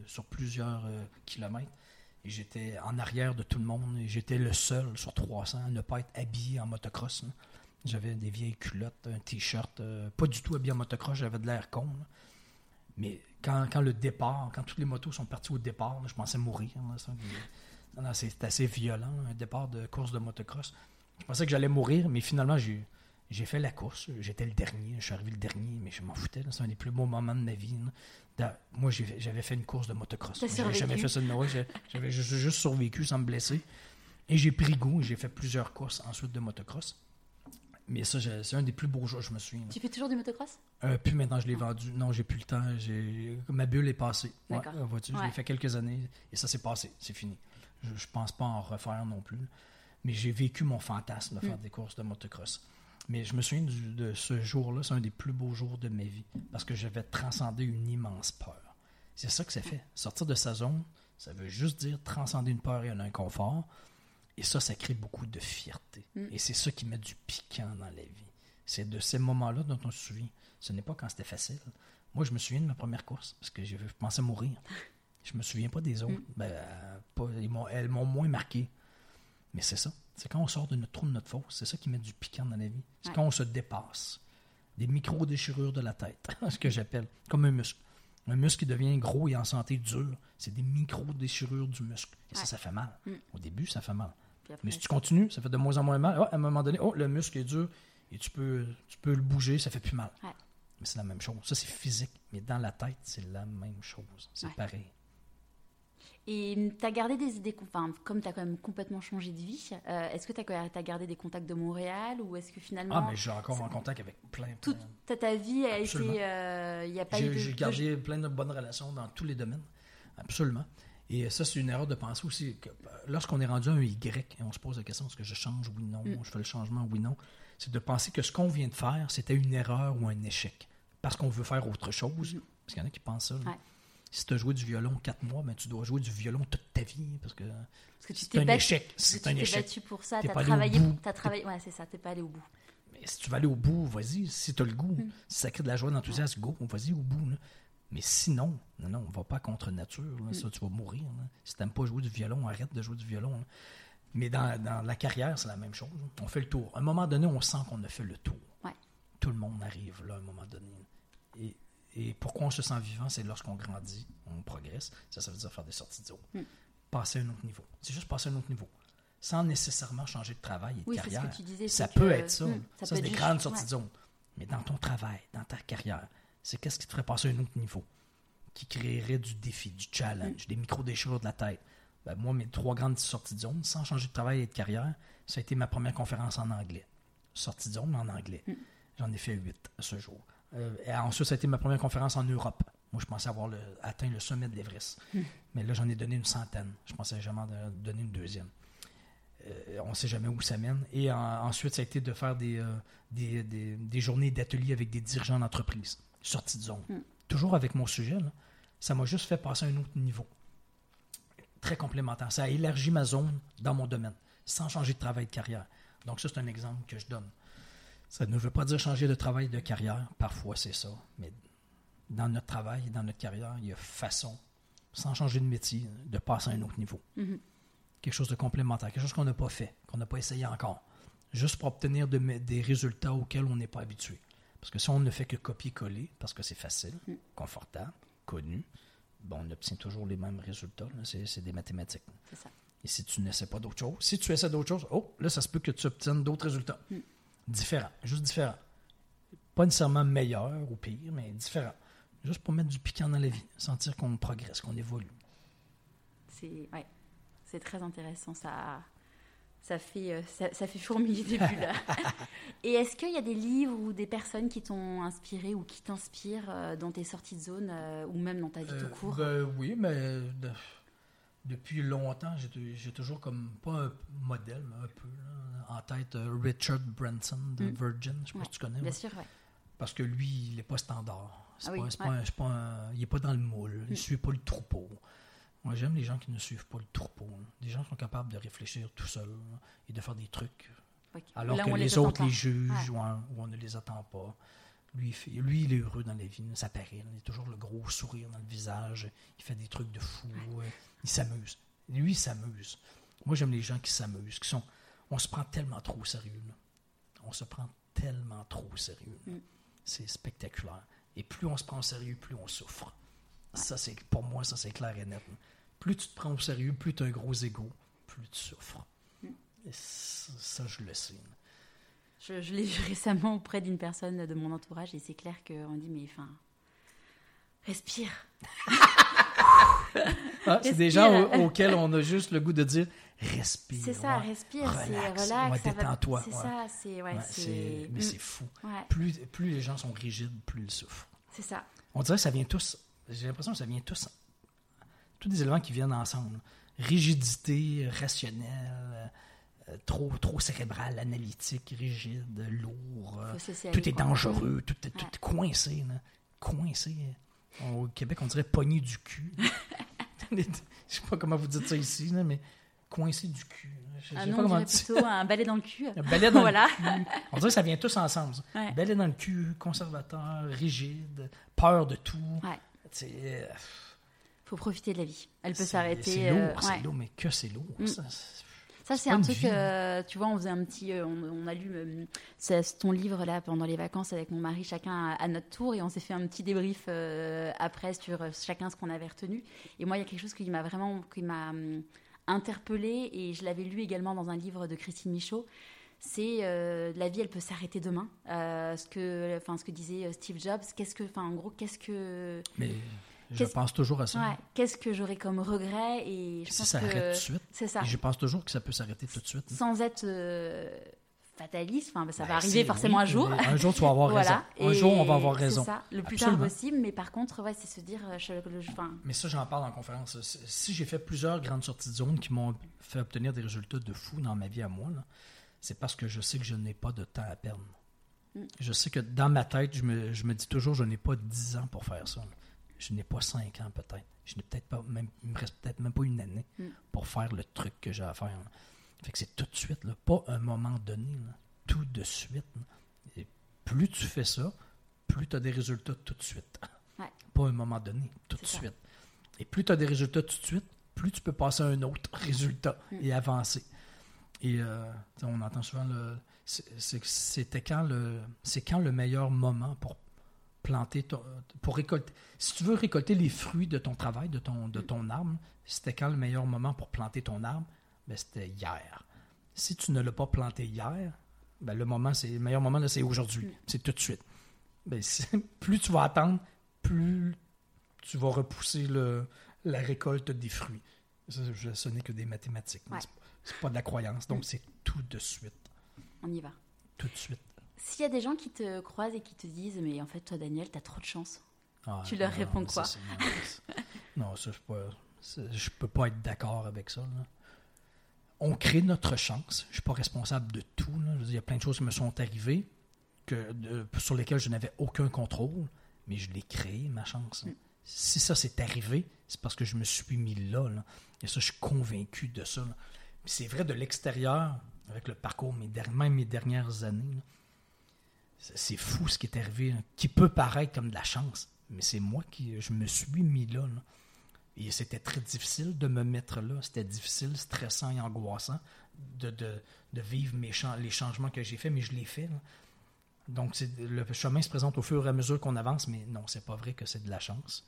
sur plusieurs euh, kilomètres. Et j'étais en arrière de tout le monde et j'étais le seul sur 300 à ne pas être habillé en motocross. J'avais des vieilles culottes, un t-shirt, euh, pas du tout habillé en motocross, j'avais de l'air con. Mais quand, quand, le départ, quand toutes les motos sont parties au départ, je pensais mourir. C'est assez violent, un départ de course de motocross. Je pensais que j'allais mourir, mais finalement, j'ai fait la course. J'étais le dernier. Je suis arrivé le dernier, mais je m'en foutais. C'est un des plus beaux moments de ma vie. Moi, j'avais fait une course de motocross. J'avais jamais fait ça de ma vie. J'avais juste survécu sans me blesser. Et j'ai pris goût. J'ai fait plusieurs courses ensuite de motocross. Mais ça, c'est un des plus beaux jours, je me souviens. Tu fais toujours du motocross? Euh, puis maintenant, je l'ai vendu. Non, j'ai plus le temps. Ma bulle est passée. D'accord. je l'ai fait quelques années et ça s'est passé. C'est fini. Je, ne pense pas en refaire non plus. Mais j'ai vécu mon fantasme de faire mm. des courses de motocross. Mais je me souviens de ce jour-là, c'est un des plus beaux jours de ma vie parce que j'avais transcendé une immense peur. C'est ça que ça fait. Sortir de sa zone, ça veut juste dire transcender une peur et un inconfort. Et ça, ça crée beaucoup de fierté. Mm. Et c'est ça qui met du piquant dans la vie. C'est de ces moments-là dont on se souvient. Ce n'est pas quand c'était facile. Moi, je me souviens de ma première course parce que je pensais mourir. Je me souviens pas des autres. Mm. Ben, elles m'ont moins marqué. Mais c'est ça. C'est quand on sort de notre trou de notre fosse. C'est ça qui met du piquant dans la vie. C'est quand on se dépasse. Des micro-déchirures de la tête, ce que j'appelle, comme un muscle. Un muscle qui devient gros et en santé dur, c'est des micro-déchirures du muscle. Et ça, ça fait mal. Mm. Au début, ça fait mal. Mais si tu continues, ça fait de moins en moins mal. à un moment donné, oh, le muscle est dur et tu peux, tu peux le bouger, ça fait plus mal. Mais c'est la même chose. Ça, c'est physique. Mais dans la tête, c'est la même chose. C'est pareil. Et tu as gardé des idées, enfin, comme tu as quand même complètement changé de vie, euh, est-ce que tu as, gardé des contacts de Montréal ou est-ce que finalement. Ah, mais j'ai encore en contact avec plein. Toute ta, vie a été. Il euh, n'y a pas J'ai gardé plein de bonnes relations dans tous les domaines. Absolument. Et ça, c'est une erreur de penser aussi que euh, lorsqu'on est rendu à un Y et on se pose la question est-ce que je change, oui, non, mm. je fais le changement, oui, non, c'est de penser que ce qu'on vient de faire, c'était une erreur ou un échec. Parce qu'on veut faire autre chose. Mm. Parce qu'il y en a qui pensent ça. Si tu as joué du violon quatre mois, ben, tu dois jouer du violon toute ta vie. Parce que, c'est un échec. C'est un échec. battu pour ça, tu as travaillé. As travaillé ouais, c'est ça, tu pas allé au bout. Mais si tu vas aller au bout, vas-y. Si tu as le goût, mm. si ça crée de la joie, de l'enthousiasme, go, vas-y au bout. Mais sinon, non, non, on va pas contre nature. Ça, tu vas mourir. Si tu n'aimes pas jouer du violon, arrête de jouer du violon. Mais dans, la carrière, c'est la même chose. On fait le tour. À un moment donné, on sent qu'on a fait le tour. Tout le monde arrive là à un moment donné. Et, pourquoi on se sent vivant, c'est lorsqu'on grandit, on progresse. Ça, ça veut dire faire des sorties de zone. Mm. Passer à un autre niveau. C'est juste passer à un autre niveau. Sans nécessairement changer de travail et de carrière. ça peut être ça. Mm, ça, c'est des grandes sorties de zone. Mais dans ton travail, dans ta carrière, c'est qu'est-ce qui te ferait passer à un autre niveau, qui créerait du défi, du challenge, mm. des micro-déchirures de la tête? Ben, moi, mes trois grandes sorties de zone, sans changer de travail et de carrière, ça a été ma première conférence en anglais. Sortie de zone, en anglais. J'en ai fait huit ce jour. Euh, et ensuite, ça a été ma première conférence en Europe. Moi, je pensais avoir atteint le sommet de l'Everest. Hmm. Mais là, j'en ai donné une centaine. Je pensais jamais donner une deuxième. Euh, on ne sait jamais où ça mène. Et ensuite, ça a été de faire des, euh, des, journées d'atelier avec des dirigeants d'entreprise. Sortie de zone. Toujours avec mon sujet. Ça m'a juste fait passer à un autre niveau. Très complémentaire. Ça a élargi ma zone dans mon domaine, sans changer de travail de carrière. Donc, ça, c'est un exemple que je donne. Ça ne veut pas dire changer de travail de carrière. Parfois, c'est ça. Mais dans notre travail, dans notre carrière, il y a façon, sans changer de métier, de passer à un autre niveau. Mm-hmm. Quelque chose de complémentaire, quelque chose qu'on n'a pas fait, qu'on n'a pas essayé encore. Juste pour obtenir des résultats auxquels on n'est pas habitué. Parce que si on ne fait que copier-coller, parce que c'est facile, mm. confortable, connu, bon, on obtient toujours les mêmes résultats. C'est des mathématiques. Et si tu n'essaies pas d'autre chose, si tu essaies d'autre chose, oh, là, ça se peut que tu obtiennes d'autres résultats. Mm différent, juste différent. Pas nécessairement meilleur ou pire, mais différent. Juste pour mettre du piquant dans la vie, sentir qu'on progresse, qu'on évolue. C'est ouais, c'est très intéressant. Ça, ça fait, euh, ça, ça fait fourmiller des bulles. Et est-ce qu'il y a des livres ou des personnes qui t'ont inspiré ou qui t'inspirent euh, dans tes sorties de zone euh, ou même dans ta vie tout court? ben Oui, mais de- depuis longtemps, j'ai toujours comme, pas un modèle, mais un peu, là, en tête euh, Richard Branson de Mm. Virgin. Je sais pas Ouais, si tu connais. Bien ouais. sûr, ouais. Parce que lui, il n'est pas standard. Ah pas, oui, c'est ouais. pas un- c'est pas un- il n'est pas dans le moule. Il ne Mm. suit pas le troupeau. Moi, j'aime les gens qui ne suivent pas le troupeau. là. Des gens qui sont capables de réfléchir tout seuls là, et de faire des trucs. Alors Là, que les, autres les jugent Ouais. ou, on, ou on ne les attend pas. Lui lui, il est heureux dans la vie. Ça paraît. Il a toujours le gros sourire dans le visage. Il fait des trucs de fou. euh, Il s'amuse. Lui, il s'amuse. Moi, j'aime les gens qui s'amusent. Qui sont, on se prend tellement trop au sérieux. là. On se prend tellement trop au sérieux. Mm. C'est spectaculaire. Et plus on se prend au sérieux, plus on souffre. Ça, c'est pour moi, ça, c'est clair et net. là. Plus tu te prends au sérieux, plus tu as un gros ego, plus tu souffres. Mm. Et ça, je le sais. Je, je l'ai vu récemment auprès d'une personne de mon entourage et c'est clair qu'on dit mais enfin respire. Ah, c'est des gens au- auxquels on a juste le goût de dire respire. C'est ça, ouais. respire, c'est Relax, relax. ouais, détends-toi, C'est ouais. ça, c'est ouais, mais Mm, c'est fou. Plus, plus les gens sont rigides, plus ils souffrent. c'est ça. On dirait que ça vient tous. J'ai l'impression que ça vient tous. Tous des éléments qui viennent ensemble. Rigidité, rationnelle, euh, trop, trop cérébral, analytique, rigide, lourd. euh, tout est dangereux, tout est, tout Ouais. est coincé. Là. Coincé. Au Québec, on dirait pogné du cul. Je sais pas comment vous dites ça ici, là, mais coincé du cul. Je sais Ah pas non, on dire. plutôt un balai dans le cul. Un balai dans Voilà. le cul. On dirait que ça vient tous ensemble. Ouais. Balai dans le cul, conservateur, rigide, peur de tout. Ouais. C'est euh, Faut profiter de la vie. Elle peut c'est- s'arrêter. C'est euh, lourd, c'est ouais. lourd, mais que c'est lourd. Mm. ça, c'est- Ça, C'est c'est un truc, euh, tu vois, on faisait un petit, euh, on, on a lu euh, c'est ton livre là pendant les vacances avec mon mari, chacun à, à notre tour, et on s'est fait un petit débrief euh, après sur euh, chacun ce qu'on avait retenu. Et moi, il y a quelque chose qui m'a vraiment, qui m'a hum, interpellée, et je l'avais lu également dans un livre de Christine Michaud. C'est euh, la vie, elle peut s'arrêter demain. Euh, ce que, enfin, ce que disait euh, Steve Jobs. Qu'est-ce que, enfin, en gros, qu'est-ce que, Mais je pense toujours à ça. ouais, qu'est-ce que j'aurais comme regret Et je si pense ça que arrête tout de suite. c'est ça Et je pense toujours que ça peut s'arrêter tout de suite. sans être euh, fataliste. Enfin, ça Ben, va arriver c'est- forcément oui, un jour. Un jour, tu vas avoir voilà. raison. Un Et jour, on va avoir c'est raison. ça, le plus Absolument. tard possible. Mais par contre, ouais, c'est se dire, euh, je- le- je- enfin, Mais ça, j'en parle en conférence. Si- Si j'ai fait plusieurs grandes sorties de zone qui m'ont fait obtenir des résultats de fou dans ma vie à moi, c'est parce que je sais que je n'ai pas de temps à perdre. Mm. Je sais que dans ma tête, je me, je me dis toujours, je n'ai pas 10 ans pour faire ça. là. Je n'ai pas 5 ans peut-être. Je n'ai peut-être pas, même, il me reste peut-être même pas une année Mm. pour faire le truc que j'ai à faire. là. Fait que c'est tout de suite, là, pas un moment donné, là, tout de suite. Et plus tu fais ça, plus tu as des résultats tout de suite. Ouais. Pas un moment donné, tout de ça. suite. Et plus tu as des résultats tout de suite, plus tu peux passer à un autre résultat Mm. et avancer. Et euh, on entend souvent le. c'est- quand le. C'est quand le meilleur moment pour planter ton- pour récolter. Si tu veux récolter les fruits de ton travail, de ton, de ton arbre, c'était quand le meilleur moment pour planter ton arbre? Ben, c'était hier. Si tu ne l'as pas planté hier, ben, le moment, c'est le meilleur moment, là, c'est aujourd'hui. C'est tout de suite. Ben, plus tu vas attendre, plus tu vas repousser le, la récolte des fruits. Ça, ce n'est que des mathématiques. Ouais. C'est pas de la croyance. Donc, c'est tout de suite. on y va. Tout de suite. S'il y a des gens qui te croisent et qui te disent, mais en fait, toi, Daniel, t'as trop de chance. Ah, Tu leur non, réponds ça, quoi? non, ça, je peux je peux pas être d'accord avec ça. là. On crée notre chance. Je suis pas responsable de tout. là. Je veux dire, Il y a plein de choses qui me sont arrivées que, de- sur lesquelles je n'avais aucun contrôle, mais je l'ai créé, ma chance. Mm. Si ça s'est arrivé, c'est parce que je me suis mis là. là. Et ça, je suis convaincu de ça. C'est vrai de l'extérieur, avec le parcours, mes même mes dernières années. C'est fou ce qui est arrivé, là, qui peut paraître comme de la chance, mais c'est moi qui je me suis mis là. Et c'était très difficile de me mettre là. C'était difficile, stressant et angoissant de, vivre les changements que j'ai faits, mais je les fais. là. Donc le chemin se présente au fur et à mesure qu'on avance, mais non, c'est pas vrai que c'est de la chance.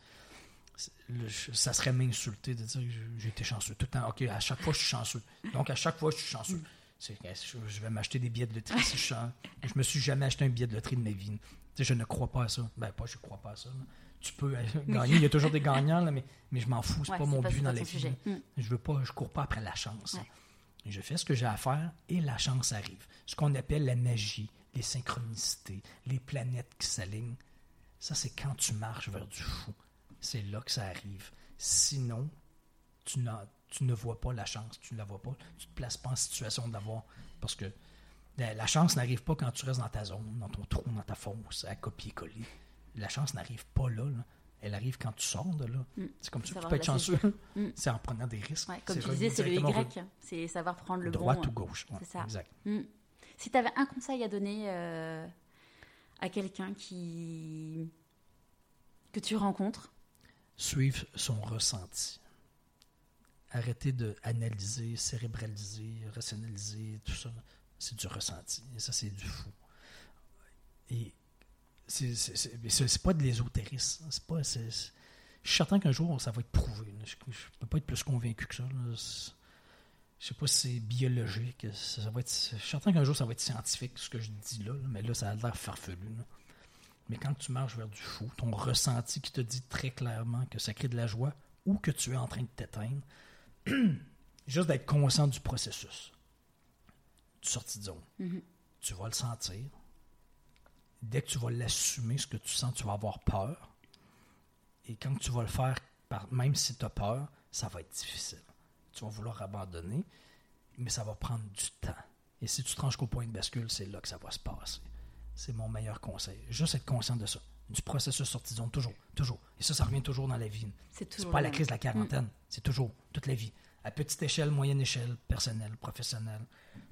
Ça serait m'insulter de dire que j'ai été chanceux tout le temps. OK, à chaque fois, je suis chanceux. Donc, à chaque fois, je suis chanceux. Je vais m'acheter des billets de loterie si je Je me suis jamais acheté un billet de loterie de ma vie. je ne crois pas à ça. Ben, pas je crois pas à ça. Tu peux euh, gagner, il y a toujours des gagnants, là, mais, mais je m'en fous, c'est pas mon but dans la vie. Mm. Je veux pas, je cours pas après la chance. Je fais ce que j'ai à faire et la chance arrive. Ce qu'on appelle la magie, les synchronicités, les planètes qui s'alignent. Ça, c'est quand tu marches vers du fou. C'est là que ça arrive. Sinon, tu, tu ne vois pas la chance, tu ne la vois pas. Tu ne te places pas en situation d'avoir. Parce que la, chance n'arrive pas quand tu restes dans ta zone, dans ton trou, dans ta fosse, à copier-coller. La chance n'arrive pas là, Elle arrive quand tu sors de là. Mm. C'est comme ça que tu peux être chanceux. Mm. C'est en prenant des risques. comme tu disais, c'est le Y. C'est savoir prendre le Droite ou gauche. c'est ça. Exact. Mm. Si tu avais un conseil à donner euh, à quelqu'un qui que tu rencontres? Suivre son ressenti. Arrêter d'analyser, cérébraliser, rationaliser, tout ça c'est du ressenti. Et ça, c'est du fou. Et c'est pas de l'ésotérisme. C'est pas. je suis certain qu'un jour, ça va être prouvé. Je, ne peux pas être plus convaincu que ça. Je Je sais pas si c'est biologique. Ça, va être, je suis certain qu'un jour, ça va être scientifique, ce que je dis là. mais là, ça a l'air farfelu. Mais quand tu marches vers du fou, ton ressenti qui te dit très clairement que ça crée de la joie ou que tu es en train de t'éteindre, juste d'être conscient du processus de sortie de zone. Mhm. Tu vas le sentir. Dès que tu vas l'assumer, ce que tu sens, tu vas avoir peur. Et quand tu vas le faire, même si tu as peur, ça va être difficile. Tu vas vouloir abandonner, mais ça va prendre du temps. Et si tu tranches qu'au point de bascule, c'est là que ça va se passer. C'est mon meilleur conseil. Juste être conscient de ça. Du processus sortie de zone, toujours, toujours. Et ça, ça revient toujours dans la vie. C'est pas la crise de la quarantaine, mm. C'est toujours, toute la vie. À petite échelle, moyenne échelle, personnelle, professionnelle,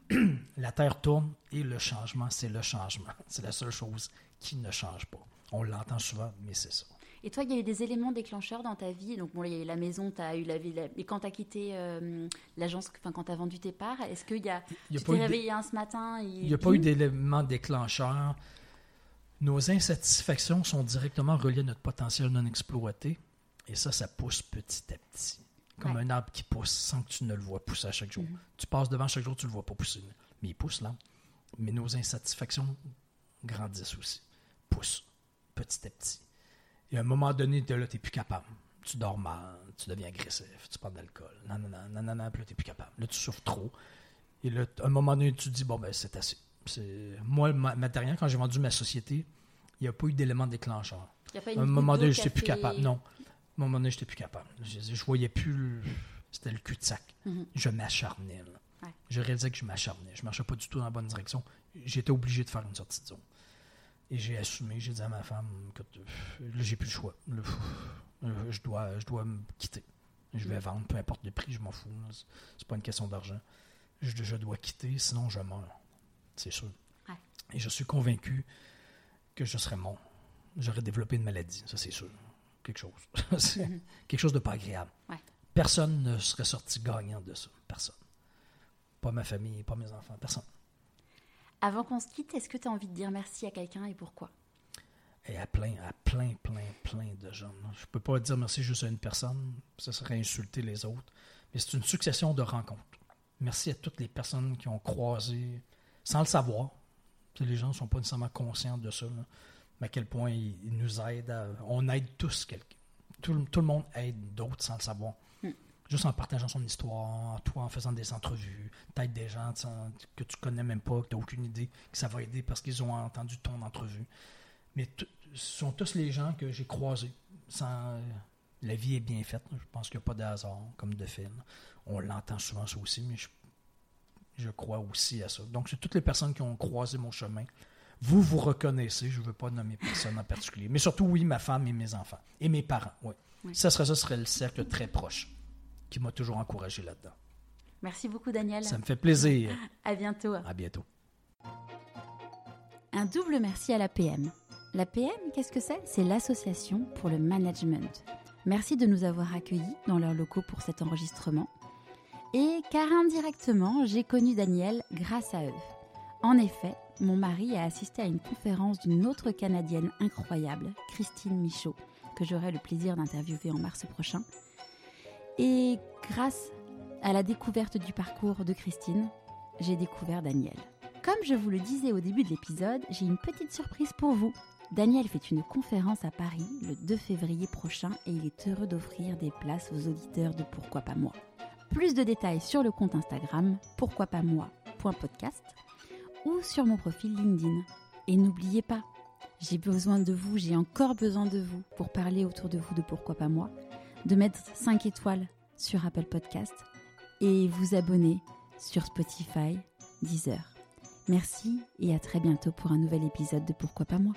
la Terre tourne et le changement, c'est le changement. C'est la seule chose qui ne change pas. On l'entend souvent, mais c'est ça. Et toi, il y a eu des éléments déclencheurs dans ta vie? Donc, bon, il y a eu la maison, tu as eu la vie. Et quand tu as quitté euh, l'agence, enfin, quand tu as vendu tes parts, est-ce qu'il y a. tu t'es réveillé un ce matin Il n'y a pas eu d'éléments déclencheurs. Nos insatisfactions sont directement reliées à notre potentiel non exploité. Et ça, ça pousse petit à petit comme un arbre qui pousse sans que tu ne le vois pousser à chaque jour. Mm-hmm. Tu passes devant chaque jour, tu ne le vois pas pousser. Mais il pousse là. Mais nos insatisfactions grandissent aussi, poussent petit à petit. Et à un moment donné, tu n'es plus capable. Tu dors mal, tu deviens agressif, tu prends de l'alcool. Non, non, non, non, non, non, puis là, tu n'es plus capable. Là, tu souffres trop. Et là, à un moment donné, tu te dis, bon, ben, c'est assez. Moi, ma, dernière, quand j'ai vendu ma société, il n'y a pas eu d'élément déclencheur. à un moment donné, je n'étais plus capable. Non à un moment donné, je n'étais plus capable. Je, je voyais plus. C'était le cul-de-sac. Mhm. Je m'acharnais. Je réalisais que je m'acharnais. Je ne marchais pas du tout dans la bonne direction. J'étais obligé de faire une sortie de zone. Et j'ai assumé, j'ai dit à ma femme que là, j'ai plus le choix. je, dois, je dois me quitter. Je vais mhm. vendre, peu importe le prix, je m'en fous. C'est pas une question d'argent. Je, je, dois quitter, sinon je meurs. C'est sûr. Et je suis convaincu que je serais mort. J'aurais développé une maladie, ça c'est sûr quelque chose. Quelque chose de pas agréable. Personne ne serait sorti gagnant de ça. Personne. Pas ma famille, pas mes enfants, personne. Avant qu'on se quitte, est-ce que tu as envie de dire merci à quelqu'un et pourquoi? Et à plein, à plein, plein, plein de gens. Je peux pas dire merci juste à une personne, ça serait insulter les autres. Mais c'est une succession de rencontres. Merci à toutes les personnes qui ont croisé, sans le savoir. Les gens ne sont pas nécessairement conscients de ça mais à quel point il, nous aide. on aide tous quelqu'un. Tout, le monde aide d'autres sans le savoir. Hmm. Juste en partageant son histoire, toi en faisant des entrevues, t'aides des gens que tu connais même pas, que tu n'as aucune idée que ça va aider parce qu'ils ont entendu ton entrevue. Mais ce sont tous les gens que j'ai croisés. Sans, la vie est bien faite. Je pense qu'il n'y a pas de hasard, comme de film. On l'entend souvent ça aussi, mais je, je crois aussi à ça. Donc, c'est toutes les personnes qui ont croisé mon chemin vous vous reconnaissez, je ne veux pas nommer personne en particulier, mais surtout, oui, ma femme et mes enfants, et mes parents, oui. Ça, serait, ça serait le cercle très proche qui m'a toujours encouragé là-dedans. Merci beaucoup, Daniel. Ça me fait plaisir. à bientôt. À bientôt. Un double merci à l'APM. L'APM, qu'est-ce que c'est? C'est l'Association pour le Management. Merci de nous avoir accueillis dans leurs locaux pour cet enregistrement. Et car indirectement, j'ai connu Daniel grâce à eux. En effet, mon mari a assisté à une conférence d'une autre Canadienne incroyable, Christine Michaud, que j'aurai le plaisir d'interviewer en mars prochain. Et grâce à la découverte du parcours de Christine, j'ai découvert Daniel. Comme je vous le disais au début de l'épisode, j'ai une petite surprise pour vous. Daniel fait une conférence à Paris le 2 février prochain et il est heureux d'offrir des places aux auditeurs de Pourquoi pas moi. Plus de détails sur le compte Instagram pourquoi pas ou sur mon profil LinkedIn. Et n'oubliez pas, j'ai besoin de vous, j'ai encore besoin de vous pour parler autour de vous de Pourquoi pas moi, de mettre 5 étoiles sur Apple Podcast et vous abonner sur Spotify, Deezer. Merci et à très bientôt pour un nouvel épisode de Pourquoi pas moi.